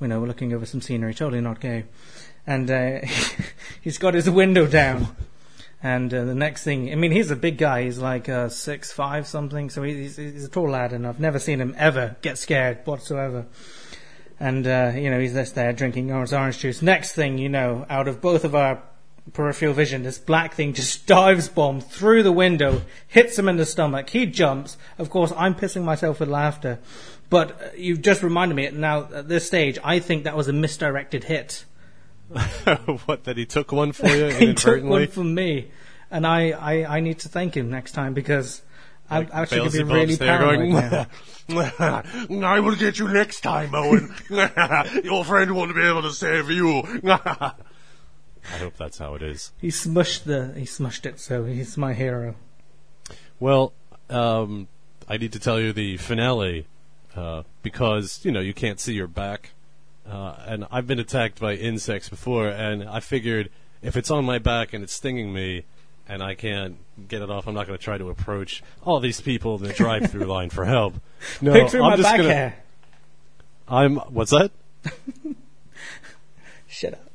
you know, we're looking over some scenery, totally not gay. And uh, <laughs> he's got his window down. And uh, the next thing, I mean, he's a big guy. He's like uh, six five something, so he's, he's a tall lad, and I've never seen him ever get scared whatsoever. And uh, you know, he's just there drinking orange orange juice. Next thing you know, out of both of our peripheral vision, this black thing just <laughs> dives bomb through the window, hits him in the stomach. He jumps. Of course, I'm pissing myself with laughter. But uh, you've just reminded me. Now at this stage, I think that was a misdirected hit. <laughs> what that he took one for you <laughs> he took inadvertently? one from me, and I, I, I need to thank him next time because I'm actually going to be really paranoid going. <laughs> I will get you next time, Owen. Your friend won't be able to save you. I hope that's how it is. He smushed the he smushed it, so he's my hero. Well, um, I need to tell you the finale uh, because you know you can't see your back, uh, and I've been attacked by insects before, and I figured if it's on my back and it's stinging me. And I can't get it off. I'm not going to try to approach all these people in the drive-through <laughs> line for help. No, Pick through I'm my just back gonna, hair. I'm. What's that? <laughs> Shut up.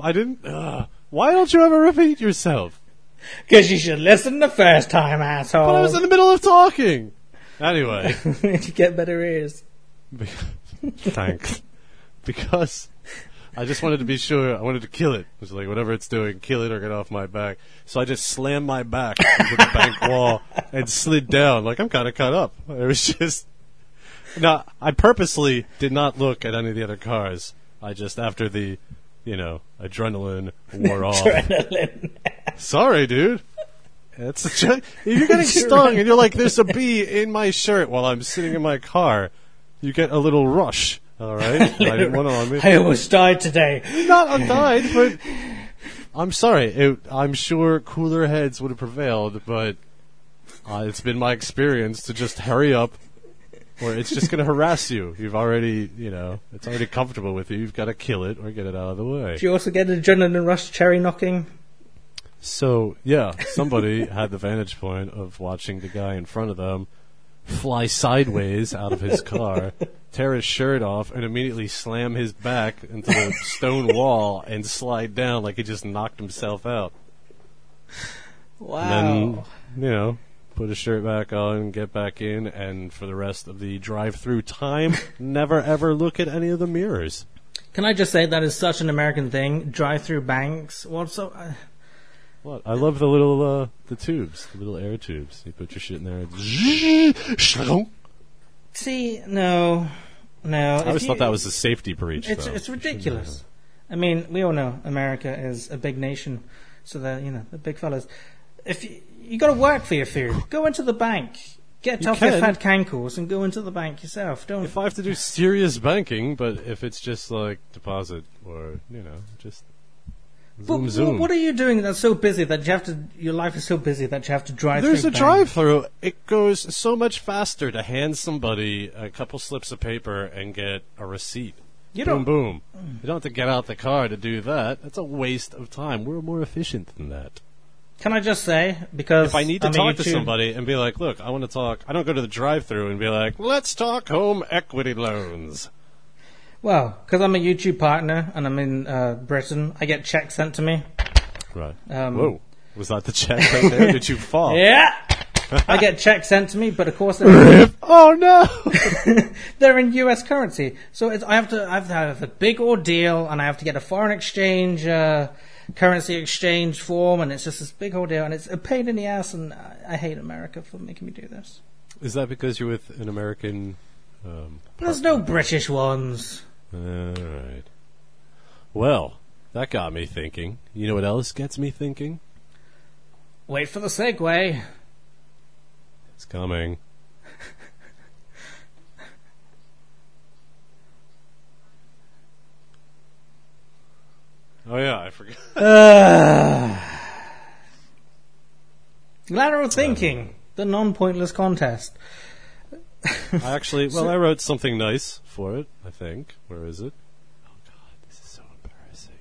I didn't. Uh, why don't you ever repeat yourself? Because you should listen the first time, asshole. But I was in the middle of talking. Anyway, <laughs> to get better ears. thanks. <laughs> Because I just wanted to be sure. I wanted to kill it. It was like whatever it's doing, kill it or get off my back. So I just slammed my back into the bank <laughs> wall and slid down. Like I'm kind of cut up. It was just. Now, I purposely did not look at any of the other cars. I just after the, you know, adrenaline wore <laughs> off. Adrenaline. Sorry, dude. It's a ch- if you're getting stung and you're like, "There's a bee in my shirt" while I'm sitting in my car. You get a little rush. All right, <laughs> I didn't want it on me. I almost died today. Not I died, but I'm sorry. It, I'm sure cooler heads would have prevailed, but uh, it's been my experience to just hurry up, or it's just going to harass you. You've already, you know, it's already comfortable with you. You've got to kill it or get it out of the way. Do you also get adrenaline rush cherry knocking? So yeah, somebody had the vantage point of watching the guy in front of them fly sideways out of his car, tear his shirt off, and immediately slam his back into the stone wall and slide down like he just knocked himself out. Wow. And then, you know, put his shirt back on, get back in, and for the rest of the drive-through time, never ever look at any of the mirrors. Can I just say that is such an American thing? Drive through banks. What's so? Uh, What? I love the little uh, the tubes, the little air tubes. You put your shit in there. and <laughs> see, no, no. I always thought that was a safety breach. It's though. it's ridiculous. I mean, we all know America is a big nation, so that you know the big fellas. If you, you got to work for your food, go into the bank, get You off your can. fat cankles, and go into the bank yourself. Don't. If I have to do serious banking, but if it's just like deposit or you know just Zoom, But zoom. What are you doing that's so busy that you have to? Your life is so busy that you have to drive. Through? There's a drive-through. It goes so much faster to hand somebody a couple slips of paper and get a receipt. You boom, don't. boom. Mm. You don't have to get out the car to do that. That's a waste of time. We're more efficient than that. Can I just say because If I need to I'm talk to somebody and be like, "Look, I want to talk," I don't go to the drive-through and be like, "Let's talk home equity loans." Well, because I'm a YouTube partner and I'm in uh, Britain, I get checks sent to me. Right. Um, Whoa. Was that the check right there? Did you fall? <laughs> Yeah. I get checks sent to me, but of course they're, <laughs> Oh no! <laughs> they're in U.S. currency. So it's, I have to I have to have a big ordeal, and I have to get a foreign exchange uh, currency exchange form, and it's just this big ordeal, and it's a pain in the ass, and I, I hate America for making me do this. Is that because you're with an American? Um, There's no British ones. All right. Well, that got me thinking. You know what else gets me thinking? Wait for the segue. It's coming. oh yeah, I forgot. <sighs> Lateral thinking, the non-pointless contest. <laughs> I actually, well, I wrote something nice for it. I think. Where is it? Oh God, this is so embarrassing.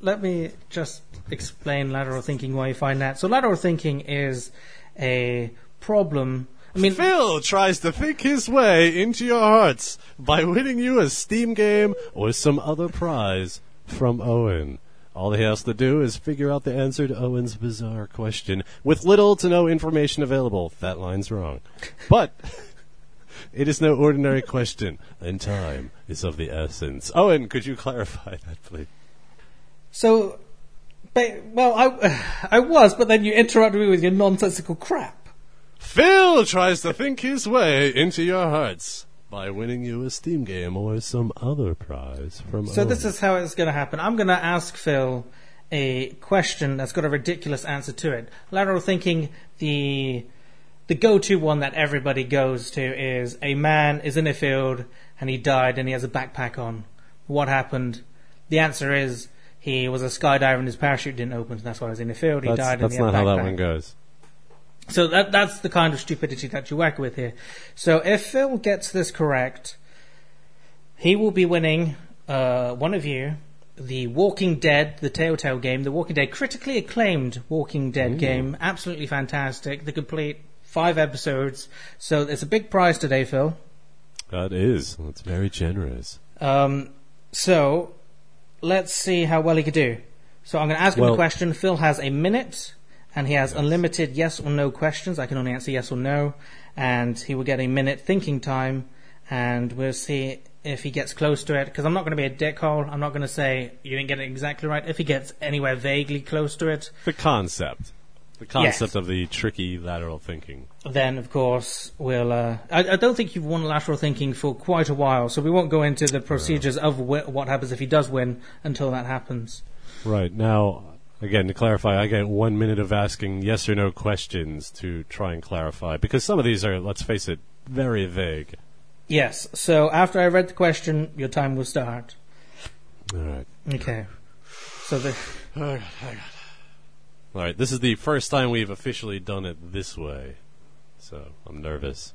let me just explain lateral thinking why you find that. So lateral thinking is a problem. I mean, Phil tries to think his way into your hearts by winning you a Steam game or some other prize from Owen. All he has to do is figure out the answer to Owen's bizarre question with little to no information available. That line's wrong. But <laughs> it is no ordinary question, and time is of the essence. Owen, could you clarify that, please? so, well, I, <sighs> I was, but then you interrupted me with your nonsensical crap. Phil tries to think his way into your hearts by winning you a Steam game or some other prize from So this is how it's going to happen. I'm going to ask Phil a question that's got a ridiculous answer to it. Lateral thinking, the the go-to one that everybody goes to is a man is in a field and he died and he has a backpack on. What happened? The answer is he was a skydiver and his parachute didn't open. That's why he was in the field. He That's, died. that's and he had not a how that one goes. So that that's the kind of stupidity that you work with here. So if Phil gets this correct, he will be winning uh, one of you the Walking Dead, the Telltale game, the Walking Dead critically acclaimed Walking Dead game, absolutely fantastic. The complete five episodes. So it's a big prize today, Phil. That is. That's very generous. Um, so let's see how well he could do. So I'm going to ask him Well- a question. Phil has a minute, and he has unlimited yes or no questions. I can only answer yes or no, and he will get a minute thinking time, and we'll see if he gets close to it. Because I'm not going to be a dickhole. I'm not going to say you didn't get it exactly right. If he gets anywhere vaguely close to it, The concept. The concept of the tricky lateral thinking. then of course we'll. Uh, I, I don't think you've won lateral thinking for quite a while, so we won't go into the procedures of wh- what happens if he does win until that happens. Right. Now, again, to clarify, I get one minute of asking yes or no questions to try and clarify. Because some of these are, let's face it, very vague. Yes. So after I read the question, your time will start. All right. Okay. So the Oh, God. All right. This is the first time we've officially done it this way. So I'm nervous.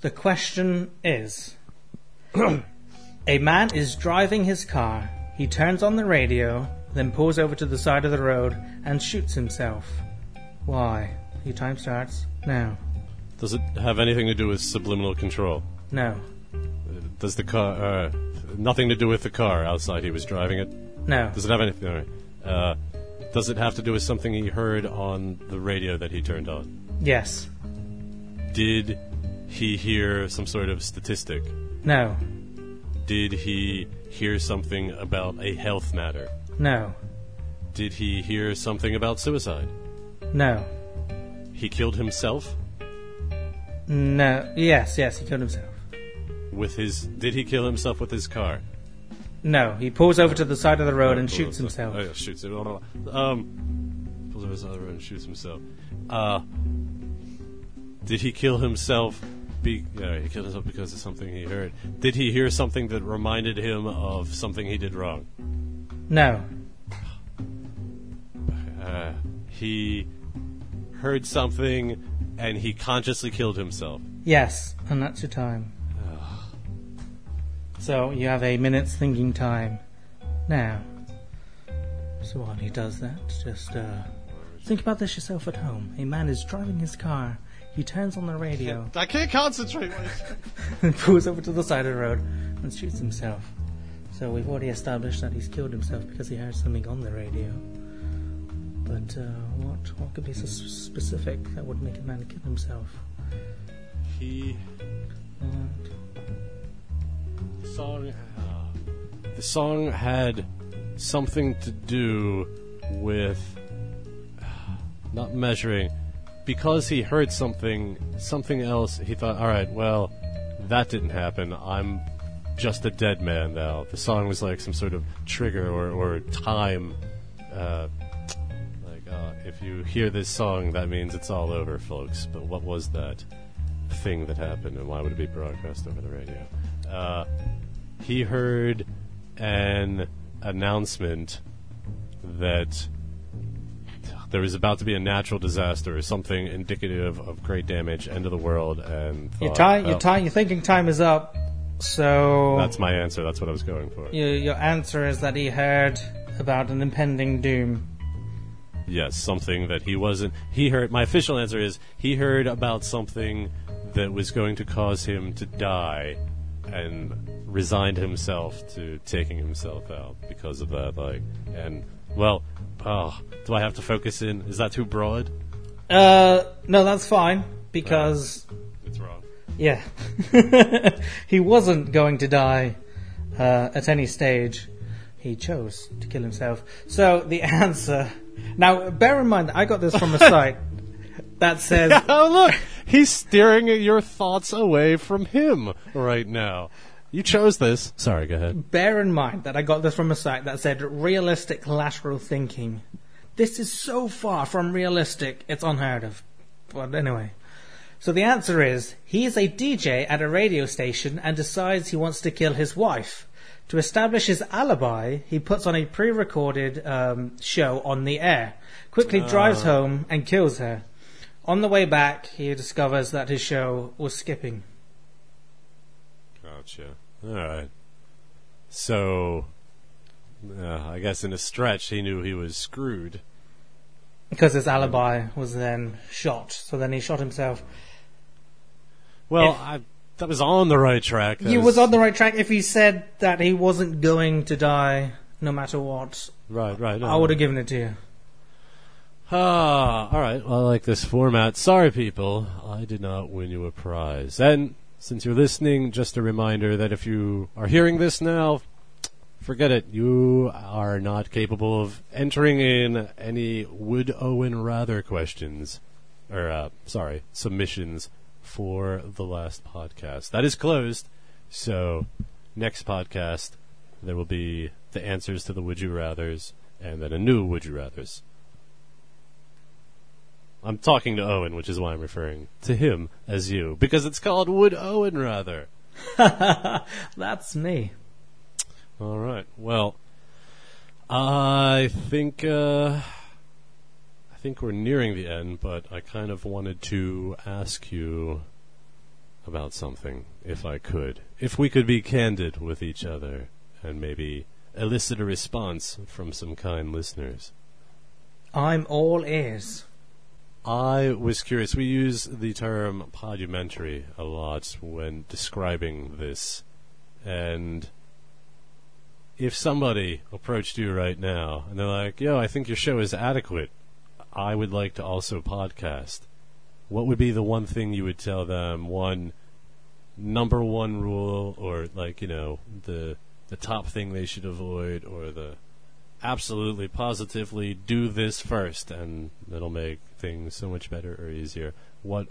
the question is: <clears throat> A man is driving his car. He turns on the radio, then pulls over to the side of the road and shoots himself. Why? Your time starts now. Does it have anything to do with subliminal control? No. Does the car, uh, nothing to do with the car outside he was driving it? No. Does it have anything? All right. Uh, does it have to do with something he heard on the radio that he turned on? Yes. Did he hear some sort of statistic? No. Did he hear something about a health matter? No. Did he hear something about suicide? No. He killed himself No. Yes. Yes. He killed himself. with his. Did he kill himself with his car? No. He pulls over to the side of the road and shoots himself. Oh, yeah, shoots him. Um, pulls over to the side of the road and shoots himself. Uh, did he kill himself? Be, yeah, he killed himself because of something he heard. Did he hear something that reminded him of something he did wrong? No. Uh, he heard something and he consciously killed himself. Yes, and that's your time. So you have a minute's thinking time now. So while he does that, just uh, think about this yourself at home. A man is driving his car. He turns on the radio <laughs> I can't concentrate. and <laughs> pulls over to the side of the road and shoots himself. So we've already established that he's killed himself because he heard something on the radio. But uh, what what could be so specific that would make a man kill himself? he Uh, the song uh, the song had something to do with not measuring because he heard something something else he thought all right well that didn't happen i'm just a dead man now the song was like some sort of trigger or, or time. Uh, like uh, if you hear this song that means it's all over folks. But what was that thing that happened and why would it be broadcast over the radio? Uh, he heard an announcement that there was about to be a natural disaster or something indicative of great damage, end of the world, and Your thought, time, your "Oh, time, your thinking time is up. So That's my answer. That's what I was going for. your, your answer is that he heard about an impending doom. Yes, something that he wasn't. He heard. My official answer is he heard about something that was going to cause him to die, and resigned himself to taking himself out because of that. Like, and well, oh, do I have to focus in? Is that too broad? Uh, no, that's fine because It's wrong. Yeah, <laughs> he wasn't going to die uh, at any stage. He chose to kill himself. So the <laughs> answer. Now, bear in mind, I got this from a site <laughs> that says Oh look, he's steering your thoughts away from him right now. You chose this. Sorry, go ahead. bear in mind that I got this from a site that said realistic lateral thinking. This is so far from realistic, it's unheard of. But anyway. So the answer is he is a DJ at a radio station and decides he wants to kill his wife. To establish his alibi, he puts on a pre recorded um, show on the air, quickly drives home and kills her. On the way back, he discovers that his show was skipping. Gotcha. All right. So, uh, I guess in a stretch, he knew he was screwed. Because his alibi was then shot. So then he shot himself. Well, If- I, that was on the right track. That He was on the right track if he said that he wasn't going to die no matter what. right, right. I would have given it to you. Ah, all right. Well, I like this format. Sorry, people, I did not win you a prize. And since you're listening, just a reminder that if you are hearing this now, forget it. You are not capable of entering in any would Owen rather questions, or uh, sorry, submissions for the last podcast. That is closed. So next podcast there will be the answers to the would you rather's, and then a new would you rather's. I'm talking to Owen, which is why I'm referring to him as you, because it's called Would Owen Rather. <laughs> That's me. All right. Well, I think uh, I think we're nearing the end, but I kind of wanted to ask you about something, if I could, if we could be candid with each other, and maybe elicit a response from some kind listeners. I'm all ears. I was curious. We use the term podumentary a lot when describing this. And if somebody approached you right now and they're like, yo, I think your show is adequate, I would like to also podcast, what would be the one thing you would tell them? One number one rule, or like, you know, the, the top thing they should avoid, or the absolutely positively do this first and it'll make things so much better or easier. What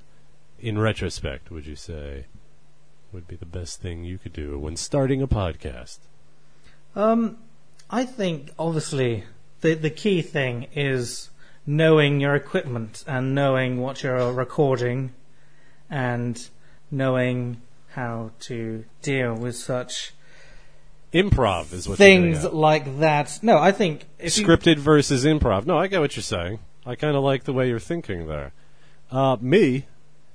in retrospect would you say would be the best thing you could do when starting a podcast? Um, I think obviously the the key thing is knowing your equipment and knowing what you're recording, and knowing how to deal with such Improv is what you're things like that. No, I think if you, scripted versus improv. No, I get what you're saying. I kind of like the way you're thinking there. Uh, me,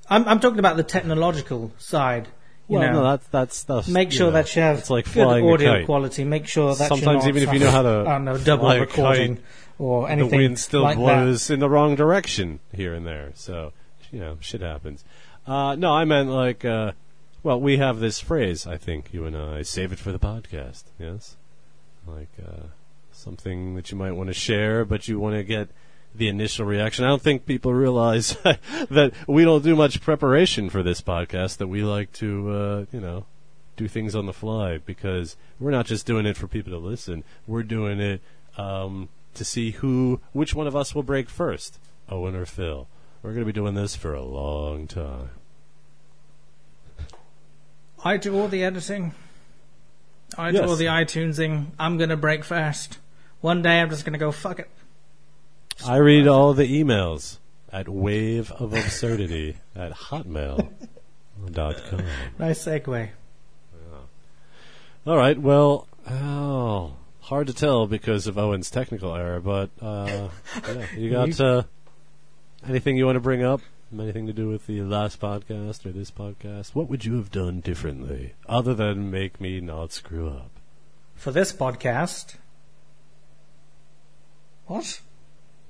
I'm, I'm talking about the technological side. You well, know, no, that's that's stuff. make sure know, that you have it's like good audio quality. Make sure that Sometimes you're even if you know how to I don't know, double recording or the wind still like that. blows in the wrong direction here and there. So, you know, shit happens. Uh, no, I meant like, uh, well, we have this phrase, I think, you and I, save it for the podcast, yes? Like, uh, something that you might want to share, but you want to get the initial reaction. I don't think people realize <laughs> that we don't do much preparation for this podcast, that we like to, uh, you know, do things on the fly because we're not just doing it for people to listen. We're doing it um, to see who, which one of us will break first, Owen or Phil. We're going to be doing this for a long time. I do all the editing. I do all the iTunesing. I'm gonna break fast. One day I'm just gonna go fuck it. I read all the emails at wave of absurdity at hotmail.com. <laughs> Nice segue. Yeah. All right, well, oh, hard to tell because of Owen's technical error, but uh, <laughs> yeah, you got uh, anything you want to bring up? Anything to do with the last podcast or this podcast? What would you have done differently other than make me not screw up? For this podcast. What?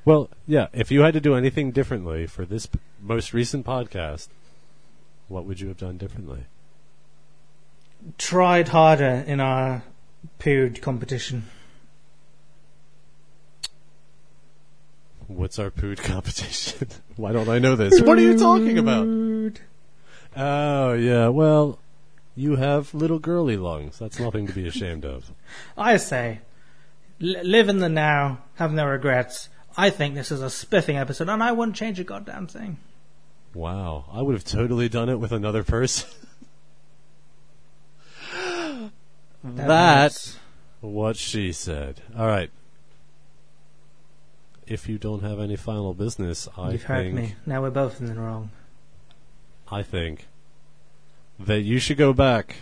Well, yeah, if you had to do anything differently for this p- most recent podcast, what would you have done differently? Tried harder in our period competition. What's our food competition? <laughs> Why don't I know this? What are you talking about? Oh, yeah, well, you have little girly lungs. That's nothing to be ashamed of. <laughs> I say, li- live in the now, have no regrets. I think this is a spiffing episode, and I wouldn't change a goddamn thing. Wow, I would have totally done it with another person. <laughs> That's what she said. All right. If you don't have any final business, I You've heard think me. Now we're both in the wrong. I think that you should go back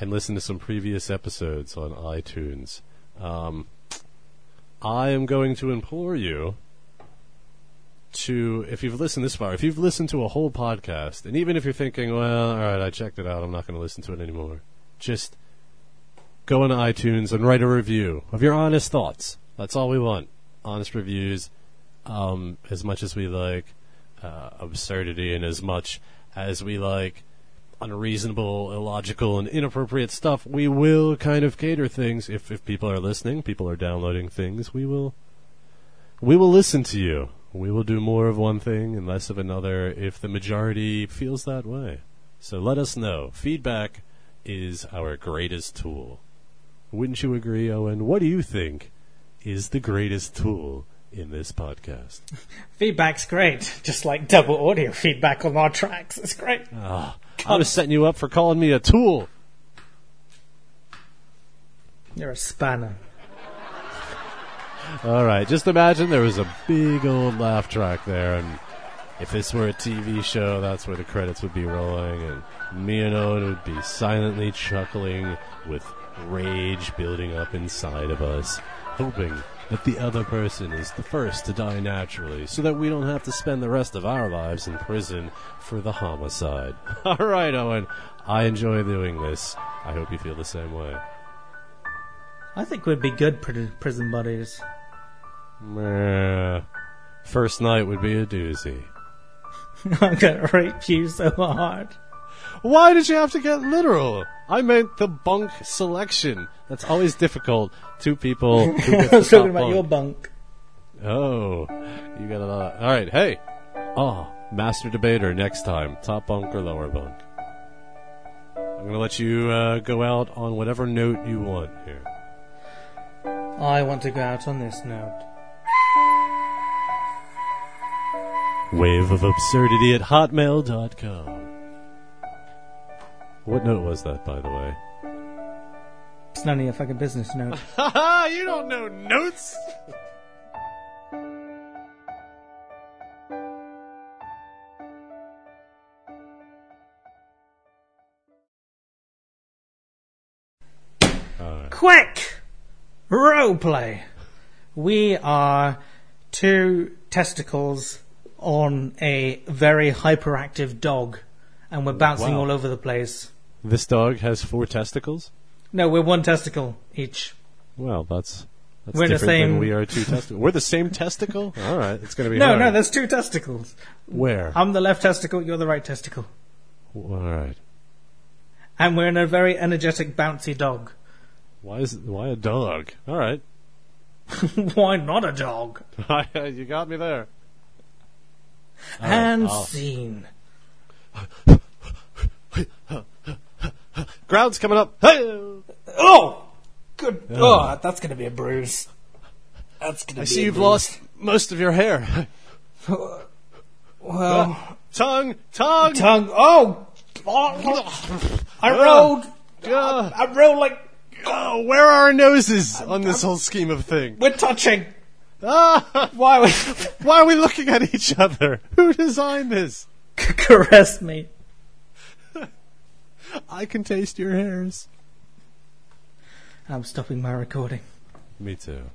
and listen to some previous episodes on iTunes. Um, I am going to implore you to, if you've listened this far, if you've listened to a whole podcast, and even if you're thinking, well, all right, I checked it out, I'm not going to listen to it anymore, just go on iTunes and write a review of your honest thoughts. That's all we want. Honest reviews, um, as much as we like uh, absurdity and as much as we like unreasonable, illogical, and inappropriate stuff, we will kind of cater things. If if people are listening, people are downloading things, we will we will listen to you. We will do more of one thing and less of another if the majority feels that way. So let us know. Feedback is our greatest tool. Wouldn't you agree, Owen? What do you think is the greatest tool in this podcast? <laughs> Feedback's great, just like double audio feedback on our tracks. It's great. Ah, I was setting you up for calling me a tool. You're a spanner. <laughs> All right, just imagine there was a big old laugh track there, and if this were a TV show, that's where the credits would be rolling, and me and Owen would be silently chuckling with rage building up inside of us, hoping that the other person is the first to die naturally, so that we don't have to spend the rest of our lives in prison for the homicide. <laughs> All right, Owen, I enjoy doing this. I hope you feel the same way. I think we'd be good pri- prison buddies. Meh. First night would be a doozy. <laughs> I'm gonna rape you so hard. Why did you have to get literal? I meant the bunk selection. That's always difficult. Two people. Who <laughs> I was talking about your bunk. bunk. Oh, you got a lot. All right, hey. Oh, master debater next time. Top bunk or lower bunk? I'm gonna let you uh, go out on whatever note you want here. I want to go out on this note. Wave of absurdity at hotmail.com. What note was that, by the way? It's none of your fucking business note. <laughs> Haha, you don't know notes. All quick role play. We are two testicles on a very hyperactive dog, and we're bouncing Wow. all over the place. This dog has four testicles. No, we're one testicle each. Well, that's that's We're the different than we are two testicles. We're the same testicle. <laughs> All right, it's going to be No, hard. no, there's two testicles. where. I'm the left testicle, you're the right testicle. All right. And we're in a very energetic, bouncy dog. Why is why a dog? All right, <laughs> Why not a dog? <laughs> you got me there. All right, and I'll- scene. <gasps> Ground's coming up. Oh! Good. Oh, that's going to be a bruise. That's going to I be see a you've bruise. lost most of your hair. <laughs> Well, tongue, tongue. tongue. Oh! I rolled. Uh, I rolled like oh, where are our noses on this whole scheme of thing? we're touching. Ah, Why we <laughs> why are we looking at each other? Who designed this? <laughs> caress me? <laughs> I can taste your hairs. I'm stopping my recording. Me too.